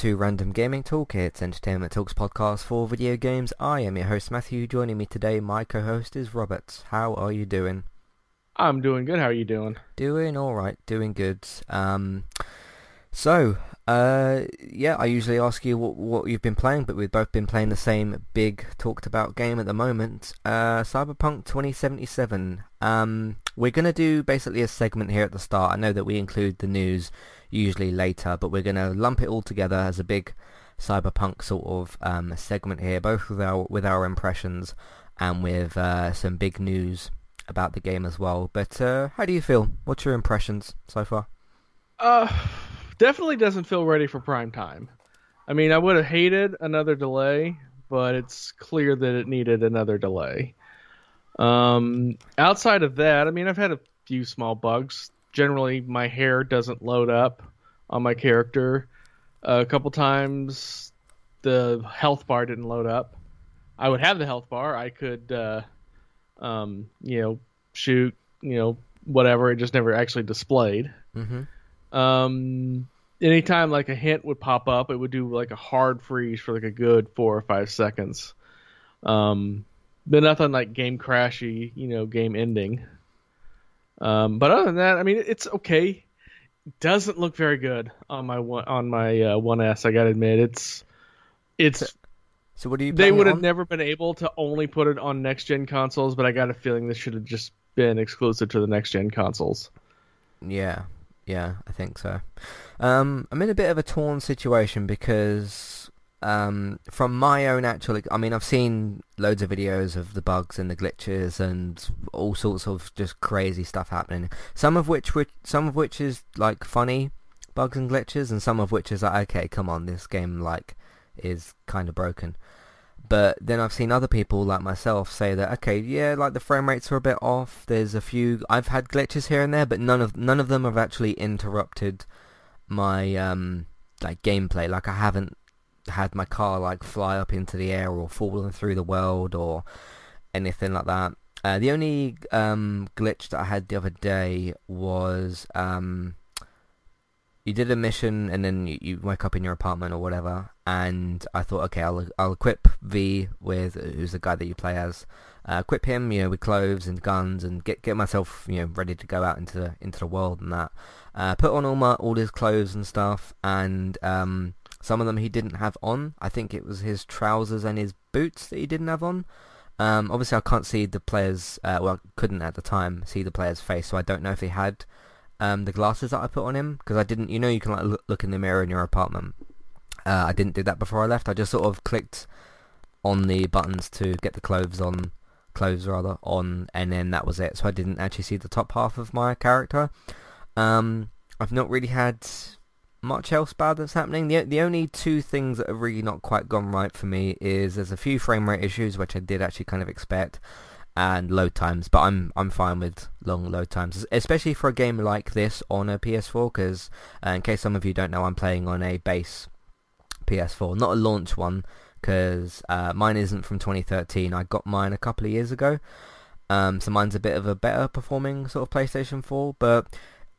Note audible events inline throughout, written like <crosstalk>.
to Random Gaming Talk. It's Entertainment Talks podcast for video games. I am your host Matthew. Joining me today, my co-host is Robert. How are you doing? I'm doing good. How are you doing? Doing all right. Doing good. Um, so uh, yeah, I usually ask you what, what you've been playing, but we've both been playing the same big talked about game at the moment, uh, Cyberpunk 2077. Um, we're going to do basically a segment here at the start. I know that we include the news usually later, but we're going to lump it all together as a big Cyberpunk sort of um, segment here, both with our with our impressions and with uh, some big news about the game as well. But uh, how do you feel? What's your impressions so far? Uh definitely doesn't feel ready for prime time. I mean, I would have hated another delay, but it's clear that it needed another delay. Um, outside of that, I mean, I've had a few small bugs. Generally, my hair doesn't load up on my character. Uh, a couple times, the health bar didn't load up. I would have the health bar. I could, uh, um, you know, shoot, you know, whatever. It just never actually displayed. Mm-hmm. Um, anytime like a hint would pop up, it would do like a hard freeze for like a good four or five seconds. Um, but nothing like game crashy, you know, game ending. Um, but other than that, I mean, it's okay. Doesn't look very good on my one on my uh, 1S. I gotta admit, it's it's. So what do you? They would have never been able to only put it on next gen consoles, but I got a feeling this should have just been exclusive to the next gen consoles. Yeah, yeah, I think so. Um, I'm in a bit of a torn situation because um, from my own actual, I mean, I've seen loads of videos of the bugs and the glitches and all sorts of just crazy stuff happening. Some of which, which some of which is like funny bugs and glitches, and some of which is like, okay, come on, this game like is kind of broken. But then I've seen other people like myself say that okay, yeah, like the frame rates are a bit off. There's a few I've had glitches here and there, but none of none of them have actually interrupted my um like gameplay. Like I haven't had my car like fly up into the air or fallen through the world or anything like that. Uh, the only um, glitch that I had the other day was um, you did a mission and then you, you wake up in your apartment or whatever and I thought okay I'll I'll equip V with who's the guy that you play as uh, equip him you know with clothes and guns and get get myself you know ready to go out into the into the world and that uh, put on all my all his clothes and stuff and um, some of them he didn't have on I think it was his trousers and his boots that he didn't have on um, obviously I can't see the player's uh, well couldn't at the time see the player's face so I don't know if he had um, the glasses that I put on him because I didn't. You know, you can like look, in the mirror in your apartment. Uh, I didn't do that before I left. I just sort of clicked on the buttons to get the clothes on, clothes rather on, and then that was it. So I didn't actually see the top half of my character. Um, I've not really had much else bad that's happening. The the only two things that have really not quite gone right for me is there's a few frame rate issues which I did actually kind of expect, and load times. But I'm I'm fine with long load times, especially for a game like this on a PS4. Because uh, in case some of you don't know, I'm playing on a base PS4, not a launch one, because uh, mine isn't from 2013. I got mine a couple of years ago, um, so mine's a bit of a better performing sort of PlayStation 4. But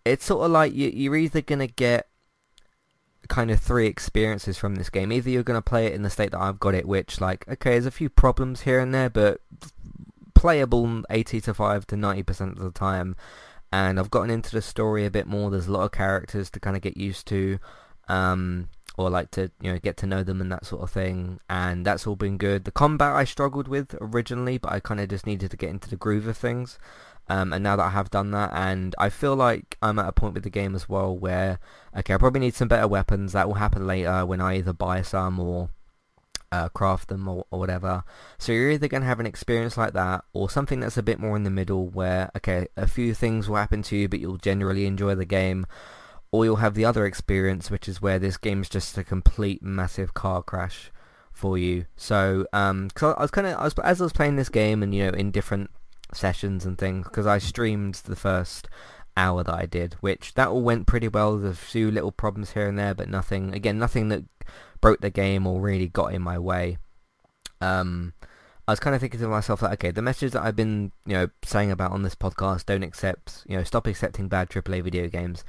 it's sort of like you, you're either gonna get kind of three experiences from this game. Either you're going to play it in the state that I've got it, which like, okay, there's a few problems here and there, but playable 80 to 5 to 90% of the time. And I've gotten into the story a bit more. There's a lot of characters to kind of get used to um, or like to you know get to know them and that sort of thing. And that's all been good. The combat I struggled with originally but I kind of just needed to get into the groove of things um, and now that I have done that and I feel like I'm at a point with the game as well where okay I probably need some better weapons that will happen later when I either buy some or uh, craft them or, or, whatever. So you're either going to have an experience like that or something that's a bit more in the middle where, okay, a few things will happen to you but you'll generally enjoy the game. Or you'll have the other experience which is where this game is just a complete massive car crash for you. So, um, cause I was kind of, as I was playing this game and, you know, in different sessions and things, because I streamed the first hour that I did, which that all went pretty well. There's a few little problems here and there, but nothing, again, nothing that broke the game or really got in my way. Um, I was kind of thinking to myself like, okay, the message that I've been, you know, saying about on this podcast, don't accept, you know, stop accepting bad AAA video games.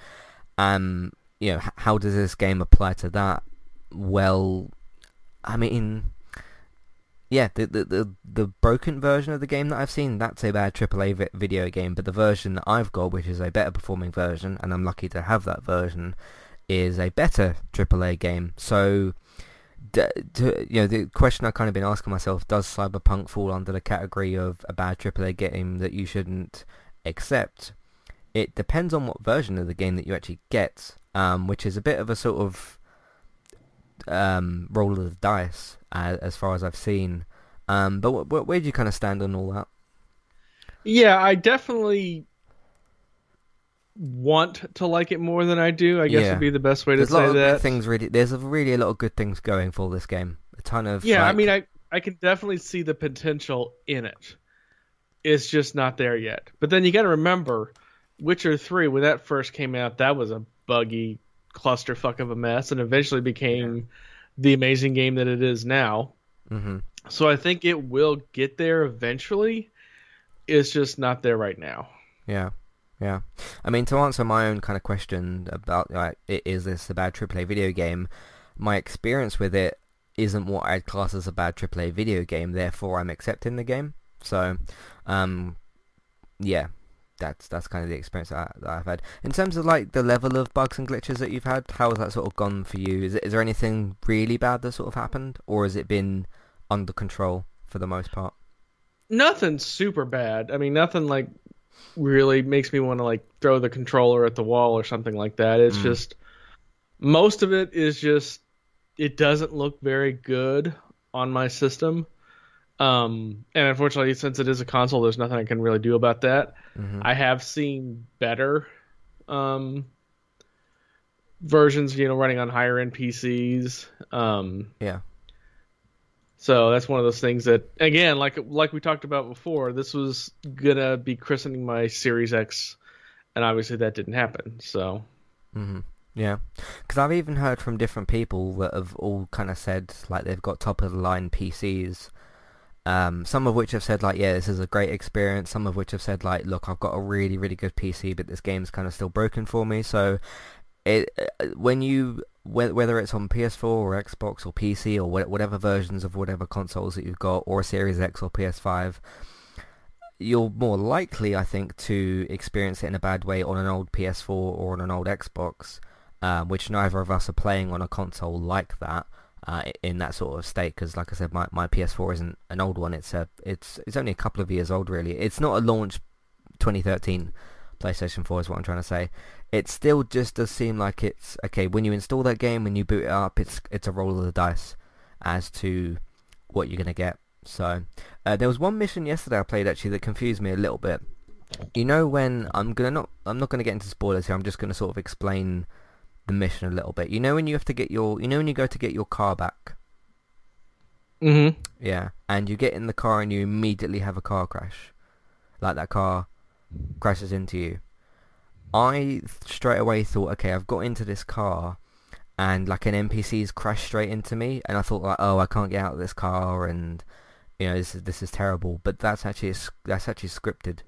Um, you know, how does this game apply to that? well. I mean, yeah, the, the the the broken version of the game that I've seen, that's a bad AAA vi- video game. But the version that I've got, which is a better performing version, and I'm lucky to have that version, is a better AAA game. So, d- d- you know, the question I've kind of been asking myself: Does Cyberpunk fall under the category of a bad AAA game that you shouldn't accept? It depends on what version of the game that you actually get, um, which is a bit of a sort of um, roll of the dice uh, as far as I've seen. Um, but wh- wh- where do you kind of stand on all that? Yeah, I definitely want to like it more than I do. I guess Yeah. would be the best way to There's a lot say of that. things really. There's a really a lot of good things going for this game. A ton of Yeah, I mean, I I can definitely see the potential in it. It's just not there yet. But then you got to remember, Witcher Three when that first came out, that was a buggy clusterfuck of a mess, and eventually became the amazing game that it is now. Mhm. So I think it will get there eventually. It's just not there right now. Yeah, yeah. I mean, to answer my own kind of question about like, is this a bad AAA video game? My experience with it isn't what I'd class as a bad AAA video game. Therefore, I'm accepting the game. So, um, yeah, that's that's kind of the experience that, I, that I've had. In terms of like the level of bugs and glitches that you've had, how has that sort of gone for you? Is, it, is there anything really bad that sort of happened, or has it been under control for the most part? Nothing super bad. I mean, nothing like really makes me want to like throw the controller at the wall or something like that. It's Mm. just most of it is just it doesn't look very good on my system. Um, and unfortunately, since it is a console, there's nothing I can really do about that. Mhm. I have seen better um, versions, you know, running on higher end PCs. Um, Yeah. so that's one of those things that, again, like like we talked about before, this was gonna be christening my Series X, and obviously that didn't happen. So hmm Yeah, because I've even heard from different people that have all kind of said like they've got top of the line PCs. Um, some of which have said like, yeah, this is a great experience. Some of which have said like, look, I've got a really, really good PC, but this game's kind of still broken for me. So, it uh, when you whether it's on PS4 or Xbox or PC or whatever versions of whatever consoles that you've got, or Series X or PS5, you're more likely, I think, to experience it in a bad way on an old PS4 or on an old Xbox, um, which neither of us are playing on a console like that uh, in that sort of state. Because, like I said, my, my PS4 isn't an old one; it's a it's it's only a couple of years old, really. It's not a launch 2013 PlayStation 4, is what I'm trying to say. It still just does seem like it's okay when you install that game, when you boot it up, it's it's a roll of the dice as to what you're gonna get. So uh, there was one mission yesterday I played actually that confused me a little bit. You know when I'm gonna not I'm not gonna get into spoilers here. I'm just gonna sort of explain the mission a little bit. You know when you have to get your you know when you go to get your car back. mm-hmm. Yeah, and you get in the car and you immediately have a car crash, like that car crashes into you. I straight away thought, okay, I've got into this car, and like an NPC's crashed straight into me, and I thought like, oh, I can't get out of this car, and you know this is this is terrible. But that's actually that's actually scripted,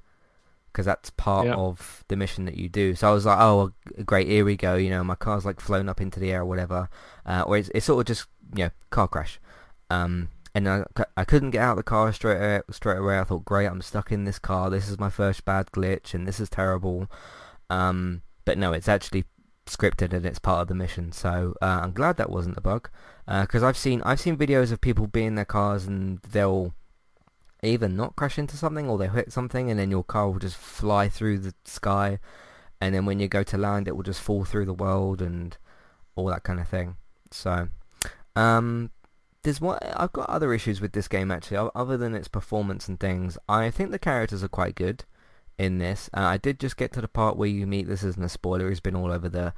because that's part Yeah. of the mission that you do. So I was like, oh, great, here we go. You know, my car's like flown up into the air or whatever, uh, or it's, it's sort of just you know car crash. Um, and I couldn't get out of the car straight away, straight away. I thought, great, I'm stuck in this car. This is my first bad glitch, and this is terrible. Um, but no, it's actually scripted and it's part of the mission. So uh, I'm glad that wasn't a bug, because I've seen I've seen videos of people being in their cars and they'll either not crash into something or they'll hit something, and then your car will just fly through the sky, and then when you go to land, it will just fall through the world and all that kind of thing. So, um, there's one. I've got other issues with this game actually, other than its performance and things. I think the characters are quite good in this. Uh, I did just get to the part where you meet. This isn't a spoiler. He's been all over the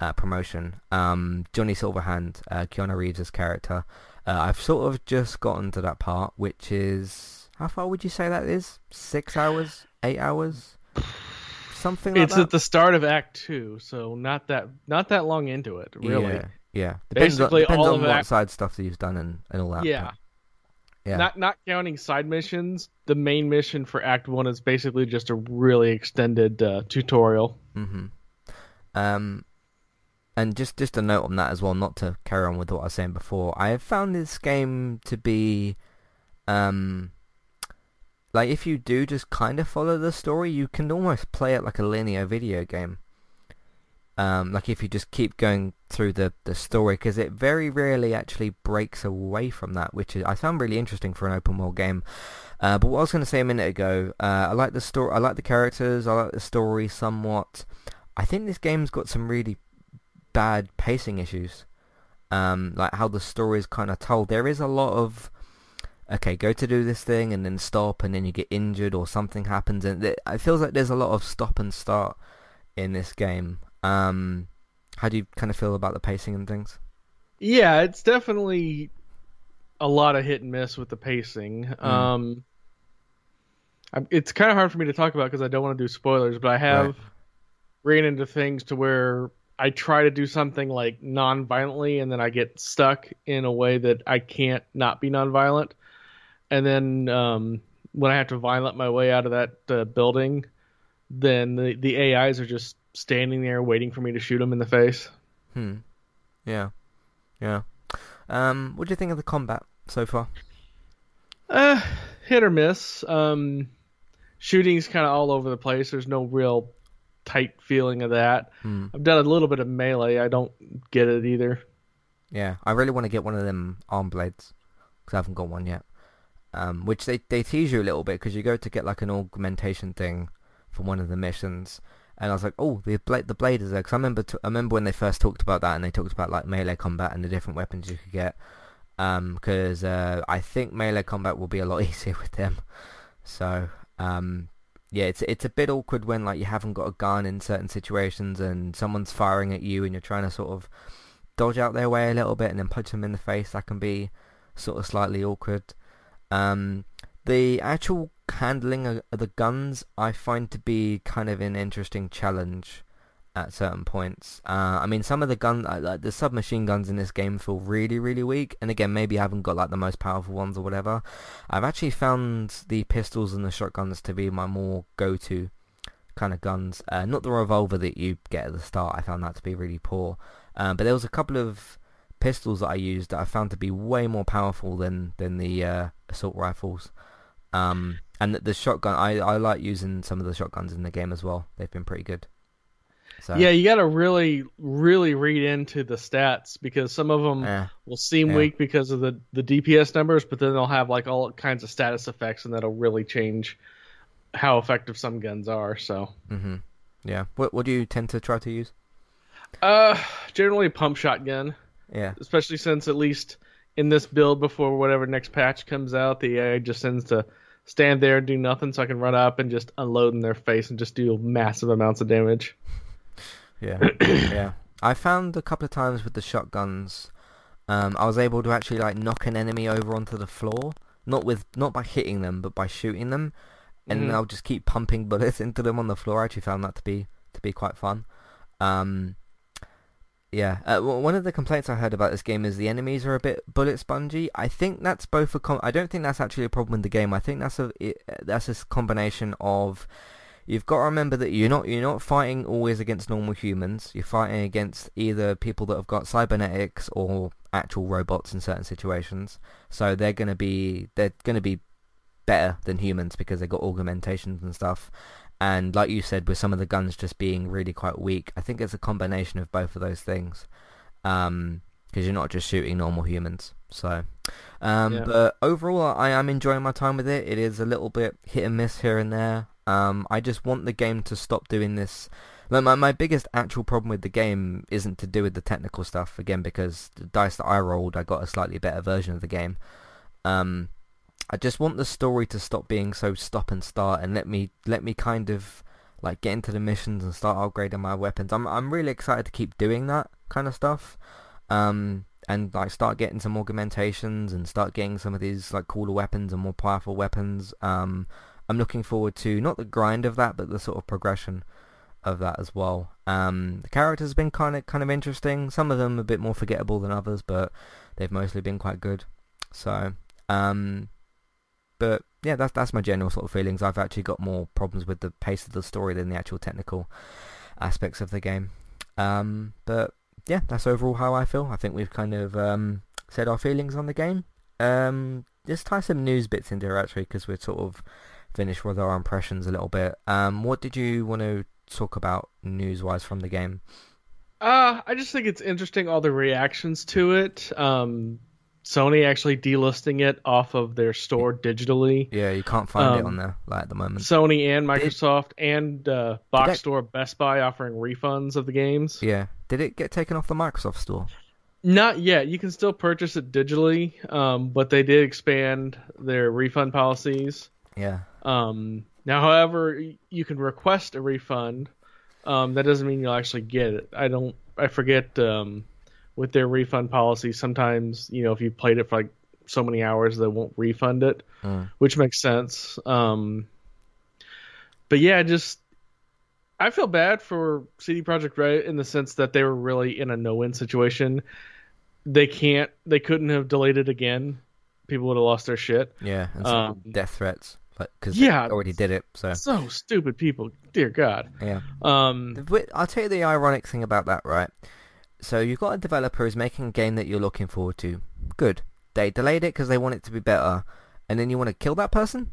uh, promotion. Um, Johnny Silverhand, uh, Keanu Reeves' character. Uh, I've sort of just gotten to that part, which is how far would you say that is? Six hours? Eight hours? Something like It's that. at the start of Act Two, so not that not that long into it, really. Yeah. Yeah. Depends Basically, on, depends all on of what Act- side stuff that you've done and, and all that. Yeah. Yeah. Not not counting side missions, the main mission for Act One is basically just a really extended uh, tutorial. hmm Um, and just just a note on that as well, not to carry on with what I was saying before. I have found this game to be, um, like if you do just kind of follow the story, you can almost play it like a linear video game. Um, like if you just keep going through the the story, because it very rarely actually breaks away from that, which is, I found really interesting for an open world game. Uh, but what I was going to say a minute ago, uh, I like the story, I like the characters, I like the story somewhat. I think this game's got some really bad pacing issues. Um, like how the story is kind of told. There is a lot of okay, go to do this thing and then stop and then you get injured or something happens and it, feels like there's a lot of stop and start in this game. Um, how do you kind of feel about the pacing and things? Yeah, it's definitely a lot of hit and miss with the pacing. Mm. Um, it's kind of hard for me to talk about because I don't want to do spoilers, but I have right. ran into things to where I try to do something like non-violently, and then I get stuck in a way that I can't not be non-violent. And then um, when I have to violent my way out of that uh, building, then the the AIs are just standing there waiting for me to shoot them in the face. Hmm. Yeah. Yeah. Um, what do you think of the combat so far? Uh, hit or miss. Um, shooting's kind of all over the place. There's no real tight feeling of that. Hmm. I've done a little bit of melee. I don't get it either. Yeah, I really want to get one of them arm blades because I haven't got one yet. Um, which they they tease you a little bit because you go to get like an augmentation thing from one of the missions, and I was like, oh, the blade the blade is there because I remember t- I remember when they first talked about that and they talked about like melee combat and the different weapons you could get. Because um, uh, I think melee combat will be a lot <laughs> easier with them. So um, yeah, it's it's a bit awkward when like you haven't got a gun in certain situations and someone's firing at you and you're trying to sort of dodge out their way a little bit and then punch them in the face. That can be sort of slightly awkward. Um, the actual handling of the guns I find to be kind of an interesting challenge at certain points. Uh, I mean, some of the gun, uh, like the submachine guns in this game feel really, really weak. And again, maybe I haven't got like the most powerful ones or whatever. I've actually found the pistols and the shotguns to be my more go-to kind of guns. Uh, not the revolver that you get at the start. I found that to be really poor. Um, but there was a couple of pistols that I used that I found to be way more powerful than than the uh, assault rifles. Um, and the, the shotgun, I, I like using some of the shotguns in the game as well. They've been pretty good. So. Yeah, you got to really, really read into the stats because some of them yeah. will seem yeah. weak because of the the DPS numbers, but then they'll have like all kinds of status effects, and that'll really change how effective some guns are. So. Mm-hmm. Yeah. What What do you tend to try to use? Uh, generally pump shotgun. Yeah. Especially since at least in this build before whatever next patch comes out, the AI just tends to stand there and do nothing, so I can run up and just unload in their face and just do massive amounts of damage. Yeah, <clears throat> yeah. I found a couple of times with the shotguns, um, I was able to actually like knock an enemy over onto the floor, not with not by hitting them, but by shooting them, and mm-hmm. I'll just keep pumping <laughs> bullets into them on the floor. I actually found that to be to be quite fun. Um, yeah, uh, one of the complaints I heard about this game is the enemies are a bit bullet spongy. I think that's both a com- I don't think that's actually a problem in the game. I think that's a it, that's a combination of you've got to remember that you're not you're not fighting always against normal humans. You're fighting against either people that have got cybernetics or actual robots in certain situations. So they're gonna be they're gonna be better than humans because they've got augmentations and stuff. And like you said, with some of the guns just being really quite weak, I think it's a combination of both of those things. Um, because you're not just shooting normal humans. So, um, yeah. but overall, I am enjoying my time with it. It is a little bit hit and miss here and there. Um, I just want the game to stop doing this. Like my my biggest actual problem with the game isn't to do with the technical stuff again because the dice that I rolled, I got a slightly better version of the game. Um, I just want the story to stop being so stop and start and let me let me kind of like get into the missions and start upgrading my weapons. I'm I'm really excited to keep doing that kind of stuff. Um, and like start getting some augmentations and start getting some of these like cooler weapons and more powerful weapons. Um, I'm looking forward to not the grind of that, but the sort of progression of that as well. Um, the characters have been kind of kind of interesting. Some of them a bit more forgettable than others, but they've mostly been quite good. So, um, but yeah, that's that's my general sort of feelings. I've actually got more problems with the pace of the story than the actual technical aspects of the game. Um, but yeah, that's overall how I feel. I think we've kind of um, said our feelings on the game. Um, let's tie some news bits into here actually, because we're sort of finished with our impressions a little bit. Um, what did you want to talk about news-wise from the game? Uh, I just think it's interesting all the reactions to it. Um, Sony actually delisting it off of their store digitally. Yeah, you can't find Um, it on there like at the moment. Sony and Microsoft and uh, Box that- Store, Best Buy offering refunds of the games. Yeah, did it get taken off the Microsoft store? Not yet. You can still purchase it digitally, um, but they did expand their refund policies. Yeah, Um, now, however, you can request a refund. Um, that doesn't mean you'll actually get it. I don't. I forget um, with their refund policy. Sometimes you know if you played it for like so many hours, they won't refund it, Mm. which makes sense. Um, but yeah, just I feel bad for CD Projekt Red in the sense that they were really in a no-win situation. They can't. They couldn't have delayed it again. People would have lost their shit. yeah, and some Um, death threats, because yeah. they already did it. So So stupid people. Dear God. yeah. Um, I'll tell you the ironic thing about that, right? So you've got a developer who's making a game that you're looking forward to. Good. They delayed it because they want it to be better, and then you want to kill that person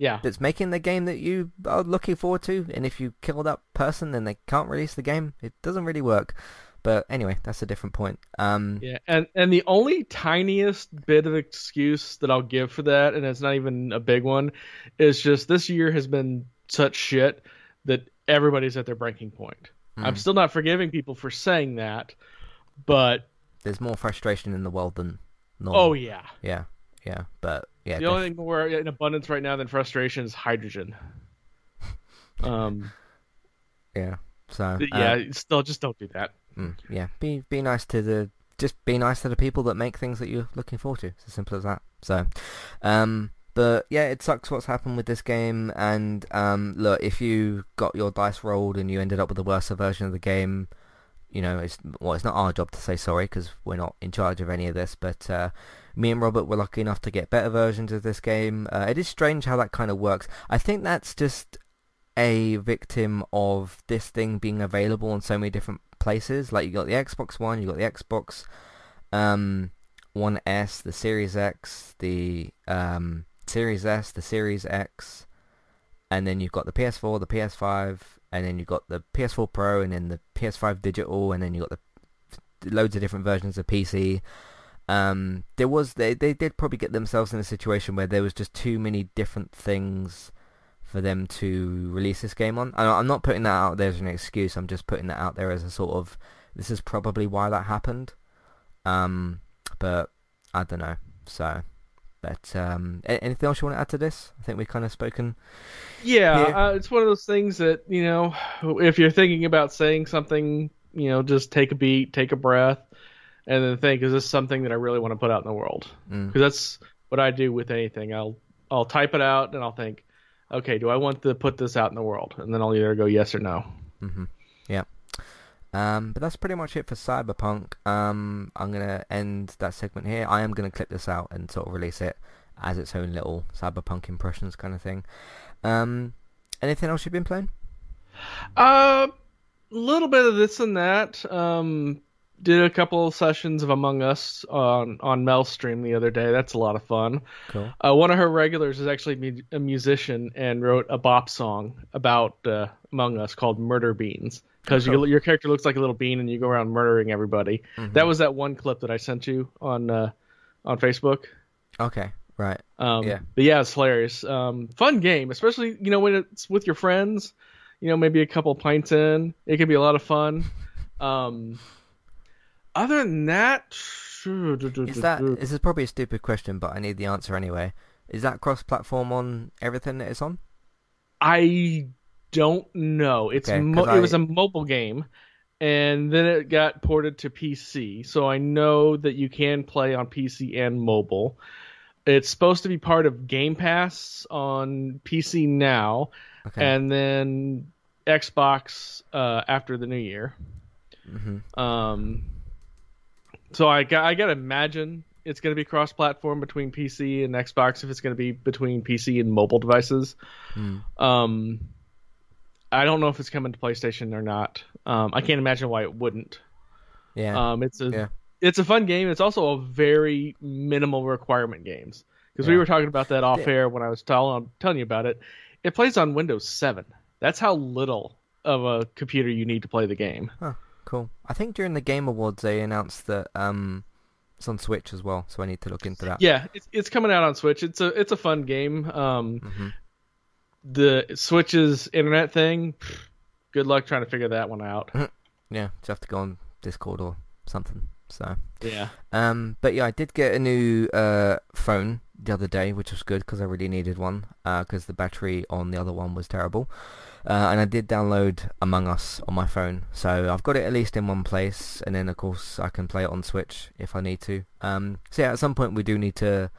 yeah. that's making the game that you are looking forward to. And if you kill that person, then they can't release the game. It doesn't really work. But anyway, that's a different point. Um, Yeah, and and the only tiniest bit of excuse that I'll give for that, and it's not even a big one, is just this year has been such shit that everybody's at their breaking point. I'm Mm. still not forgiving people for saying that, but there's more frustration in the world than normal. oh yeah, yeah, yeah. But yeah, the only thing more in abundance right now than frustration is hydrogen. <laughs> Um, yeah. So uh, yeah, still just don't do that. Mm, yeah, be be nice to the just be nice to the people that make things that you're looking forward to. It's as simple as that. So, um, but yeah, it sucks what's happened with this game. And um, look, if you got your dice rolled and you ended up with the worst version of the game, you know, it's well, it's not our job to say sorry because we're not in charge of any of this. But uh, me and Robert were lucky enough to get better versions of this game. Uh, it is strange how that kind of works. I think that's just a victim of this thing being available in so many different places. Like you got the Xbox One, you got the Xbox um, One S, the Series X, the um, Series S, the Series X, and then you've got the PS4, the PS5, and then you've got the PS4 Pro, and then the PS5 Digital, and then you've got the loads of different versions of PC. Um, there was they they did probably get themselves in a situation where there was just too many different things for them to release this game on. I'm not putting that out there as an excuse. I'm just putting that out there as a sort of this is probably why that happened. Um, but I don't know. So, but um, anything else you want to add to this? I think we've kind of spoken. Yeah. Uh, it's one of those things that you know, if you're thinking about saying something, you know, just take a beat, take a breath, and then think, is this something that I really want to put out in the world? Mm. Because that's what I do with anything. I'll I'll type it out and I'll think, okay, do I want to put this out in the world? And then I'll either go yes or no. Mm-hmm. Yeah. Um, but that's pretty much it for Cyberpunk. Um, I'm gonna end that segment here. I am gonna clip this out and sort of release it as its own little Cyberpunk impressions kind of thing. Um, anything else you've been playing? A little bit of this and that. Um, did a couple of sessions of Among Us on on Mel's stream the other day. That's a lot of fun. Cool. Uh, one of her regulars is actually a musician and wrote a bop song about uh, Among Us called Murder Beans. Because Cool. you, your character looks like a little bean and you go around murdering everybody. Mhm. That was that one clip that I sent you on uh, on Facebook. Okay. Right. Um, Yeah. But yeah, it's hilarious. Um, fun game, especially you know when it's with your friends. You know, maybe a couple pints in, it can be a lot of fun. <laughs> Um, other than that, Is that this is probably a stupid question, but I need the answer anyway. Is that cross-platform on everything that it's on? I don't know. It's Okay, mo- 'cause it was a mobile game, and then it got ported to PC. So I know that you can play on PC and mobile. It's supposed to be part of Game Pass on PC now, Okay. and then Xbox uh, after the new year. hmm Um, so I got I gotta imagine it's gonna be cross-platform between PC and Xbox if it's gonna be between PC and mobile devices. Mm. Um, I don't know if it's coming to PlayStation or not. Um, I can't imagine why it wouldn't. Yeah. Um, it's a Yeah. it's a fun game. It's also a very minimal requirement games because we were talking about that off air when I was telling telling you about it. It plays on Windows 7. That's how little of a computer you need to play the game. Cool. I think during the Game Awards they announced that um, it's on Switch as well, so I need to look into that. Yeah, it's it's coming out on Switch. It's a it's a fun game. Um, hmm the Switch's internet thing. pff, Good luck trying to figure that one out. <laughs> Yeah, just have to go on Discord or something. So, Yeah. um, but yeah, I did get a new uh phone the other day, which was good because I really needed one because the battery on the other one was terrible. Uh, and I did download Among Us on my phone, so I've got it at least in one place, and then of course I can play it on Switch if I need to. Um, so yeah, at some point we do need to.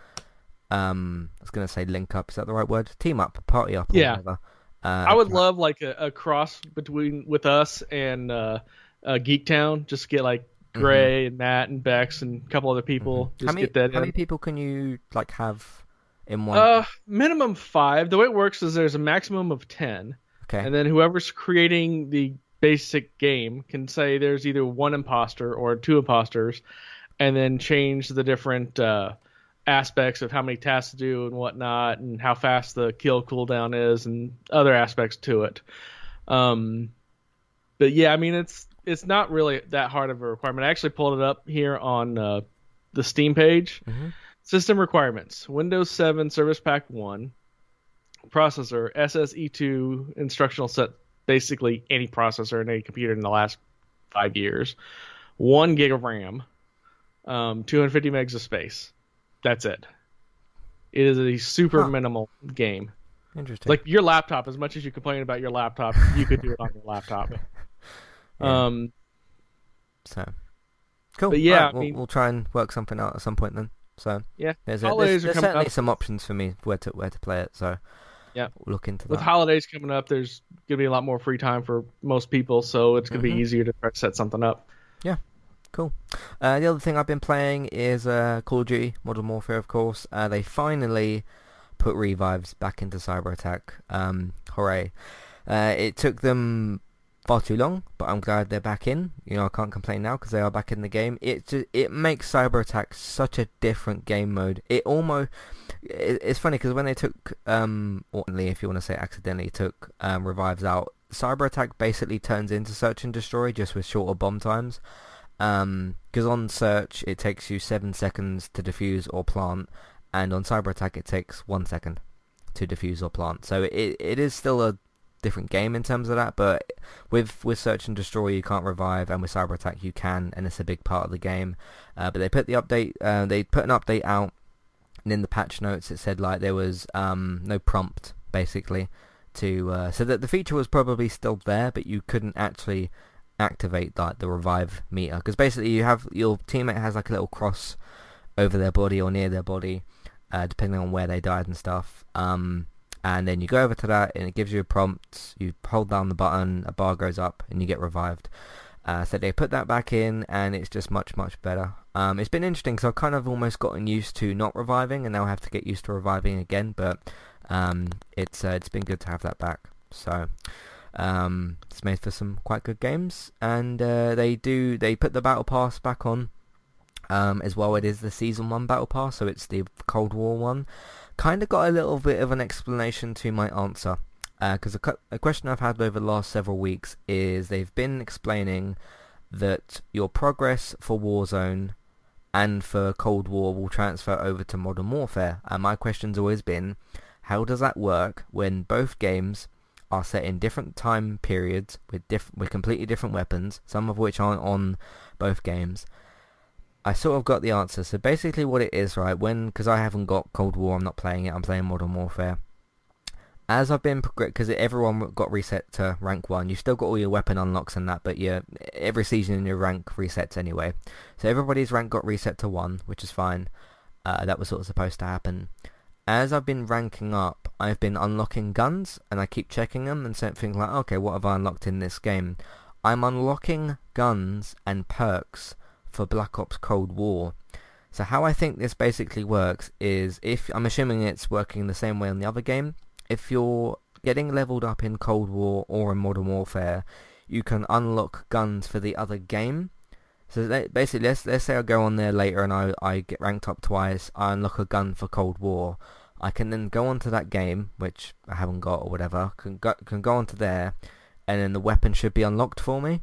Um, I was gonna say link up. Is that the right word? Team up, party up, or Yeah. whatever. Uh, I would to- love like a, a cross between with us and uh, uh, Geek Town. Just get like Gray and Matt and Bex and a couple other people. Mhm. Just how many, get that how in. many people can you like have in one? Uh, minimum five. The way it works is there's a maximum of ten, okay. and then whoever's creating the basic game can say there's either one imposter or two imposters, and then change the different uh, aspects of how many tasks to do and whatnot, and how fast the kill cooldown is, and other aspects to it. Um, but yeah, I mean it's it's not really that hard of a requirement. I actually pulled it up here on uh, the Steam page. Mhm. System requirements: Windows 7 Service Pack 1, processor SSE2 instructional set, basically any processor in any computer in the last five years, one gig of RAM, um, 250 megs of space. That's it. It is a super Huh. minimal game. Interesting. Like your laptop, as much as you complain about your laptop, you could do it on your laptop. <laughs> Yeah. Um, so cool. but yeah, Alright, I we'll, mean- we'll try and work something out at some point then. So Yeah, there's, a, holidays there's, there's certainly up. some options for me where to where to play it. So Yeah. we'll look into that. with holidays coming up, there's gonna be a lot more free time for most people, so it's gonna Mhm. be easier to try to set something up. Cool. Uh, the other thing I've been playing is uh, Call of Duty Modern Warfare, of course. Uh, they finally put revives back into Cyber Attack. Um, hooray! Uh, it took them far too long, but I'm glad they're back in. You know, I can't complain now because they are back in the game. It ju- it makes Cyber Attack such a different game mode. It almost it, it's funny because when they took um, or if you want to say accidentally took um, revives out, Cyber Attack basically turns into Search and Destroy just with shorter bomb times. Because on search it takes you seven seconds to defuse or plant, and on cyber attack it takes one second to defuse or plant. So it it is still a different game in terms of that, but with with search and destroy you can't revive, and with cyber attack you can, and it's a big part of the game. Uh, but they put the update, uh, they put an update out, and in the patch notes it said like there was um, no prompt basically to uh, so that the feature was probably still there, but you couldn't actually activate like the revive meter. Because basically you have your teammate has like a little cross over their body or near their body uh, depending on where they died and stuff. Um, and then you go over to that and it gives you a prompt. You hold down the button a bar goes up and you get revived. Uh, so they put that back in and it's just much much better. Um, it's been interesting because I've kind of almost gotten used to not reviving and now I have to get used to reviving again but um, it's uh, it's been good to have that back. So um, it's made for some quite good games, and uh, they do they put the battle pass back on um, as well. It is the season one battle pass, so it's the Cold War one. Kind of got a little bit of an explanation to my answer because a, cu- a question I've had over the last several weeks is they've been explaining that your progress for Warzone and for Cold War will transfer over to Modern Warfare, and my question's always been, how does that work when both games are set in different time periods with diff- with completely different weapons, some of which aren't on both games. I sort of got the answer. So basically, what it is, right? When because I haven't got Cold War, I'm not playing it. I'm playing Modern Warfare. As I've been because everyone got reset to rank one, you've still got all your weapon unlocks and that, but your every season in your rank resets anyway. So everybody's rank got reset to one, which is fine. Uh, that was sort of supposed to happen as I've been ranking up, I've been unlocking guns, and I keep checking them and saying like, okay, what have I unlocked in this game? I'm unlocking guns and perks for Black Ops Cold War. So how I think this basically works is if, I'm assuming it's working the same way on the other game, if you're getting leveled up in Cold War or in Modern Warfare, you can unlock guns for the other game. So basically, let's let's say I go on there later and I I get ranked up twice. I unlock a gun for Cold War. I can then go onto that game, which I haven't got or whatever. Can go can go onto there, and then the weapon should be unlocked for me.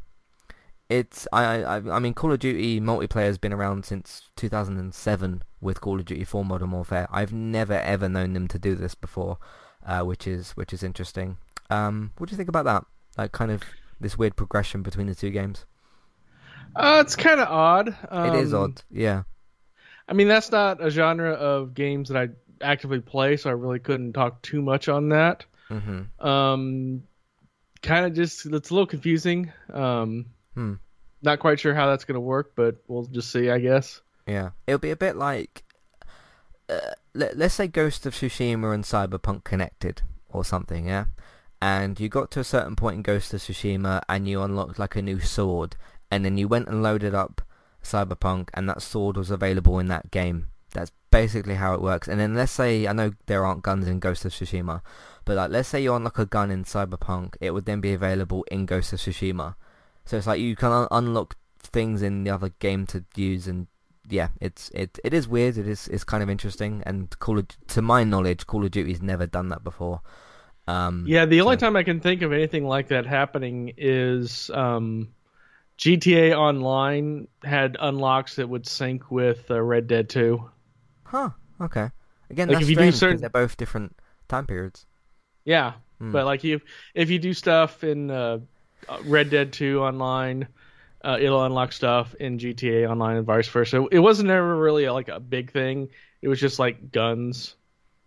It's I I I mean Call of Duty multiplayer has been around since 2007 with Call of Duty 4 Modern Warfare. I've never ever known them to do this before, uh, which is which is interesting. Um, what do you think about that? Like kind of this weird progression between the two games. Uh, it's kind of odd. Um, it is odd, yeah. I mean, that's not a genre of games that I actively play, so I really couldn't talk too much on that. Mm-hmm. Um, kind of just it's a little confusing. Um, Hmm. not quite sure how that's gonna work, but we'll just see, I guess. Yeah, it'll be a bit like, uh, let, let's say Ghost of Tsushima and Cyberpunk connected or something, yeah? And you got to a certain point in Ghost of Tsushima and you unlocked like a new sword, and then you went and loaded up Cyberpunk and that sword was available in that game. That's basically how it works. And then let's say, I know there aren't guns in Ghost of Tsushima, but like let's say you unlock a gun in Cyberpunk, it would then be available in Ghost of Tsushima. So it's like you can un- unlock things in the other game to use, and yeah, it's it it is weird. It is it's kind of interesting, and Call of, to my knowledge, Call of Duty's never done that before. Um, Yeah, the only so- time I can think of anything like that happening is um, GTA Online had unlocks that would sync with uh, Red Dead 2. Huh. Okay. Again, Like, that's if you do strange because certain- they're both different time periods. Yeah, Hmm. but like you, if you do stuff in uh, uh, Red Dead 2 online, uh, it'll unlock stuff in GTA Online and vice versa. It wasn't ever really like a big thing. It was just like guns.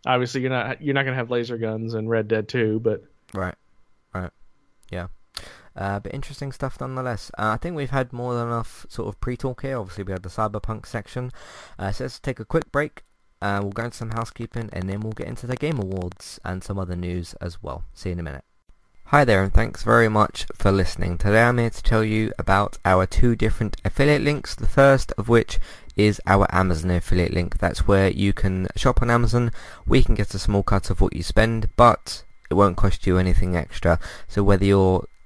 Obviously, you're not you're not gonna have laser guns in Red Dead 2, but Right. Right. Yeah. Uh, but interesting stuff nonetheless. Uh, I think we've had more than enough sort of pre-talk here. Obviously, we had the cyberpunk section. Uh, so let's take a quick break. Uh, we'll go into some housekeeping and then we'll get into the Game Awards and some other news as well. See you in a minute. Hi there and thanks very much for listening. Today I'm here to tell you about our two different affiliate links. The first of which is our Amazon affiliate link. That's where you can shop on Amazon. We can get a small cut of what you spend, but it won't cost you anything extra. So whether you're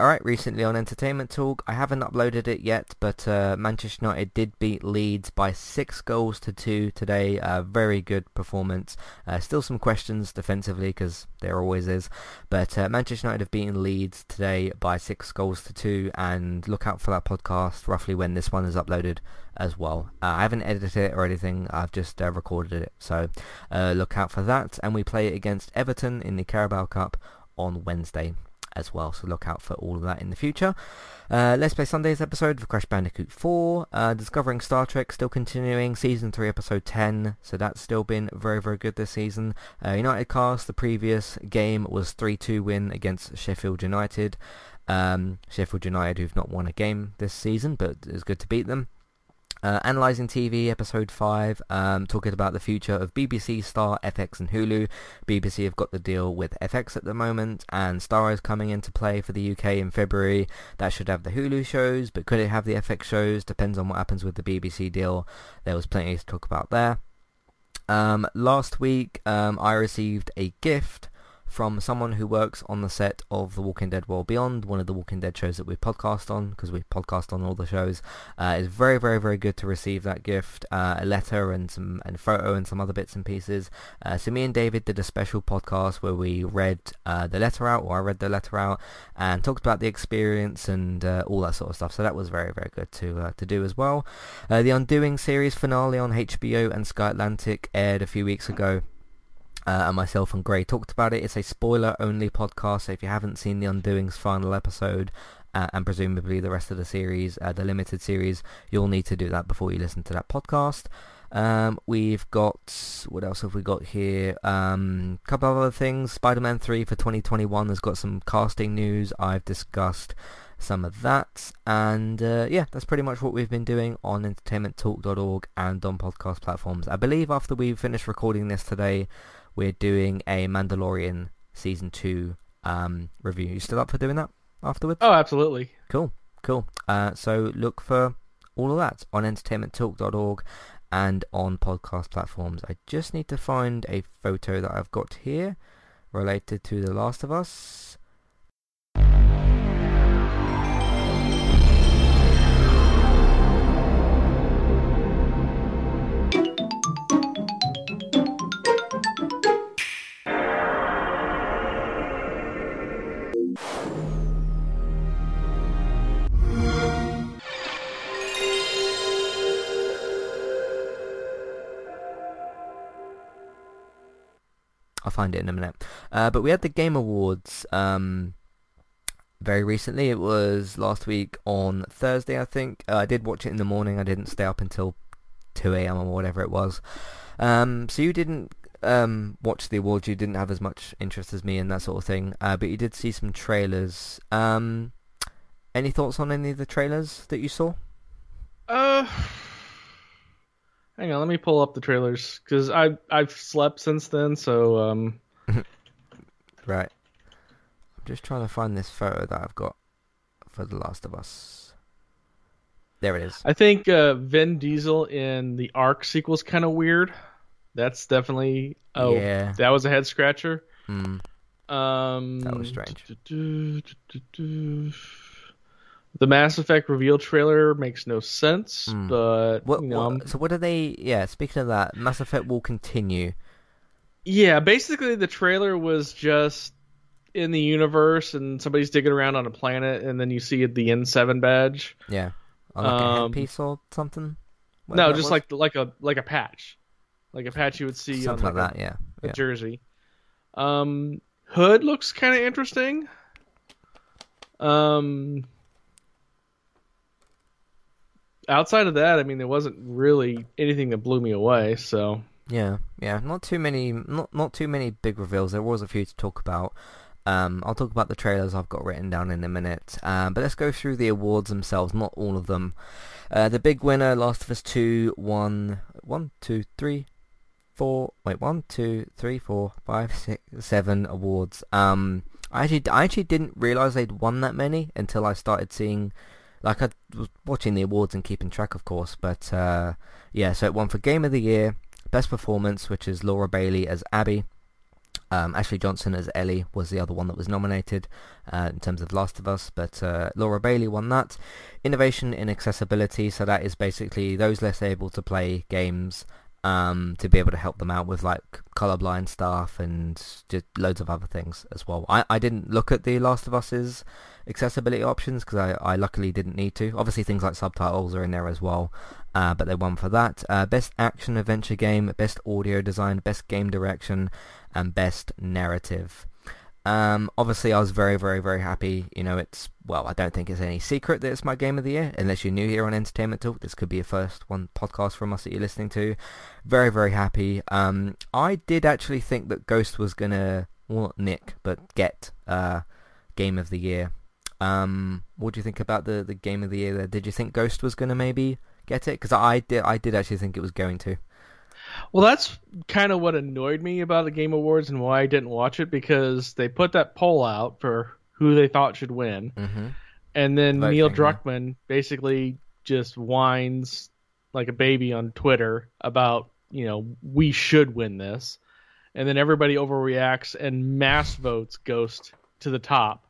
Alright, recently on Entertainment Talk, I haven't uploaded it yet, but uh, Manchester United did beat Leeds by six goals to two today. Very good performance. Uh, still some questions defensively, because there always is. But uh, Manchester United have beaten Leeds today by six goals to two, and look out for that podcast roughly when this one is uploaded as well. Uh, I haven't edited it or anything, I've just uh, recorded it. So look out for that, and we play it against Everton in the Carabao Cup on Wednesday. As well. So look out for all of that in the future. Uh, Let's Play Sunday's episode of Crash Bandicoot 4. Uh, Discovering Star Trek still continuing. Season 3 episode 10. So that's still been very very good this season. Uh, United Cast, the previous game was 3-2 win against Sheffield United. Um, Sheffield United who've not won a game this season but it's good to beat them. Uh, Analyzing TV, episode 5, um, talking about the future of BBC, Star, FX and Hulu. BBC have got the deal with FX at the moment, and Star is coming into play for the UK in February. That should have the Hulu shows, but could it have the FX shows? Depends on what happens with the BBC deal. There was plenty to talk about there. Um, last week, um, I received a gift from someone who works on the set of The Walking Dead World Beyond, one of the Walking Dead shows that we podcast on, because we podcast on all the shows. Uh, it's very, very, very good to receive that gift, uh, a letter and some and photo and some other bits and pieces. Uh, so me and David did a special podcast where we read uh, the letter out, or I read the letter out, and talked about the experience and uh, all that sort of stuff. So that was very, very good to uh, to do as well. the Undoing series finale on HBO and Sky Atlantic aired a few weeks ago. Uh, and myself and Gray talked about it. It's a spoiler-only podcast, so if you haven't seen The Undoing's final episode, uh, and presumably the rest of the series, uh, the limited series, you'll need to do that before you listen to that podcast. Um, we've got, what else have we got here? A um, couple of other things. Spider-Man 3 for 2021 has got some casting news. I've discussed some of that. And uh, yeah, that's pretty much what we've been doing on entertainmenttalk.org and on podcast platforms. I believe after we finish recording this today, we're doing a Mandalorian season two um, review. You still up for doing that afterwards? Oh, absolutely. Cool, cool. Uh, so look for all of that on entertainmenttalk.org and on podcast platforms. I just need to find a photo that I've got here related to The Last of Us. I'll find it in a minute. Uh, but we had the Game Awards um, very recently. It was last week on Thursday, I think. Uh, I did watch it in the morning. I didn't stay up until 2 a.m. or whatever it was. Um, so you didn't um, watch the awards. You didn't have as much interest as me in that sort of thing. Uh, but you did see some trailers. Um, any thoughts on any of the trailers that you saw? Uh, hang on, let me pull up the trailers because I I've slept since then. So um, <laughs> right. I'm just trying to find this photo that I've got for The Last of Us. There it is. I think uh, Vin Diesel in the Ark sequel is kind of weird. That's definitely oh Yeah. that was a head scratcher. Mm, Um, That was strange. The Mass Effect reveal trailer makes no sense, Hmm. but what, you know, what- so what are they? Yeah. Speaking of that, Mass Effect will continue. yeah, basically the trailer was just in the universe and somebody's digging around on a planet, and then you see the N7 badge. Yeah. On like a Um, headpiece or something. no, just was? like like a like a patch, like a patch you would see something on like like that. Yeah. a, a yeah. jersey. Um, Hood looks kind of interesting. Um, outside of that, I mean, there wasn't really anything that blew me away. So Yeah, yeah, not too many, not not too many big reveals. There was a few to talk about. Um, I'll talk about the trailers I've got written down in a minute. Um, but let's go through the awards themselves, not all of them. Uh, the big winner, Last of Us 2, won one, two, three, four. Wait, one, two, three, four, five, six, seven awards. Um, I actually, I actually didn't realize they'd won that many until I started seeing. Like I was watching the awards and keeping track, of course. But uh, yeah, so it won for Game of the Year, Best Performance, which is Laura Bailey as Abby. Um, Ashley Johnson as Ellie was the other one that was nominated uh, in terms of Last of Us, but uh, Laura Bailey won that. Innovation in accessibility, so that is basically those less able to play games um, to be able to help them out with like colorblind stuff and just loads of other things as well. I, I didn't look at the Last of Us's accessibility options because I, I luckily didn't need to. Obviously things like subtitles are in there as well, uh, but they won for that. Uh, best action adventure game, best audio design, best game direction, and best narrative. Um, obviously, I was very, very, very happy. You know, it's well, I don't think it's any secret that it's my game of the year. Unless you're new here on Entertainment Talk, this could be a first one podcast from us that you're listening to. Very, very happy. Um, I did actually think that Ghost was gonna, well, not Nick, but get uh, game of the year. Um, what do you think about the the game of the year? There, did you think Ghost was gonna maybe get it? Because I did, I did actually think it was going to. Well, that's kind of what annoyed me about the Game Awards and why I didn't watch it because they put that poll out for who they thought should win, Mm-hmm. and then Voting, Neil yeah. Druckmann basically just whines like a baby on Twitter about you know we should win this, and then everybody overreacts and mass votes Ghost to the top,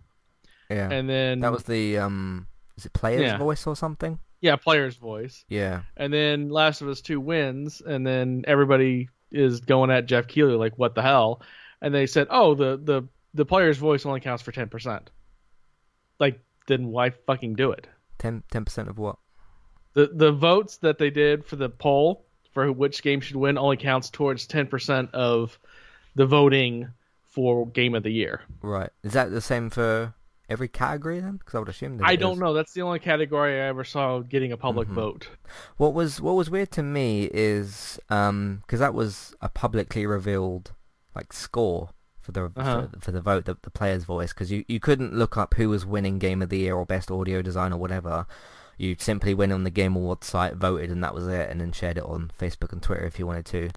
Yeah. and then that was the um, is it Player's Yeah. Voice or something? yeah player's voice. Yeah. and then Last of Us Two wins, and then everybody is going at Jeff Keighley like, "What the hell?" And they said, "Oh, the the the player's voice only counts for ten percent." Like, then why fucking do it? 10 percent of what? The the votes that they did for the poll for which game should win only counts towards ten percent of the voting for game of the year. Right. Is that the same for every category then? Because I would assume that I don't is. know. That's the only category I ever saw getting a public Mhm. vote. What was what was weird to me is um because that was a publicly revealed like score for the Uh-huh. for, for the vote the, the player's voice because you, you couldn't look up who was winning game of the year or best audio design or whatever. You simply went on the Game Awards site, voted, and that was it, and then shared it on Facebook and Twitter if you wanted to.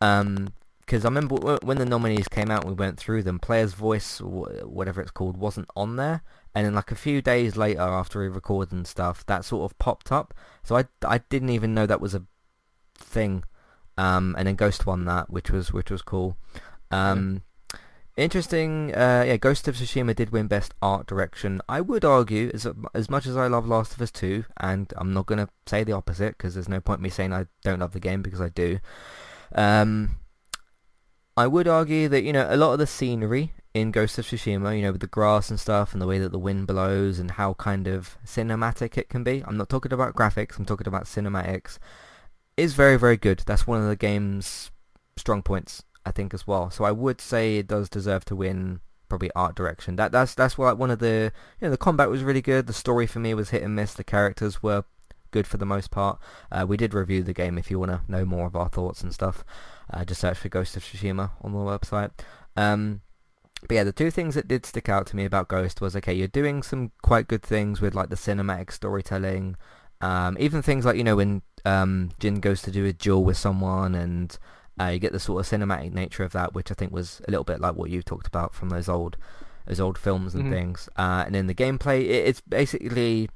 Um, because I remember when the nominees came out, we went through them. Player's Voice, whatever it's called, wasn't on there, and then like a few days later, after we recorded and stuff, that sort of popped up. So I, I didn't even know that was a thing. Um, and then Ghost won that, which was which was cool. Um, interesting. Uh, yeah, Ghost of Tsushima did win Best Art Direction. I would argue, as as much as I love Last of Us 2, and I'm not gonna say the opposite because there's no point me saying I don't love the game because I do. Um, I would argue that you know a lot of the scenery in Ghost of Tsushima, you know, with the grass and stuff, and the way that the wind blows, and how kind of cinematic it can be. I'm not talking about graphics. I'm talking about cinematics. Is very very good. That's one of the game's strong points, I think, as well. So I would say it does deserve to win probably art direction. That that's that's why one of the you know the combat was really good. The story for me was hit and miss. The characters were good for the most part. Uh, we did review the game if you want to know more of our thoughts and stuff. Uh, just search for Ghost of Tsushima on the website. Um, but yeah, the two things that did stick out to me about Ghost was okay, you're doing some quite good things with like the cinematic storytelling, um, even things like you know when um, Jin goes to do a duel with someone and uh, you get the sort of cinematic nature of that, which I think was a little bit like what you talked about from those old those old films and Mhm. things. Uh, and then the gameplay, it, it's basically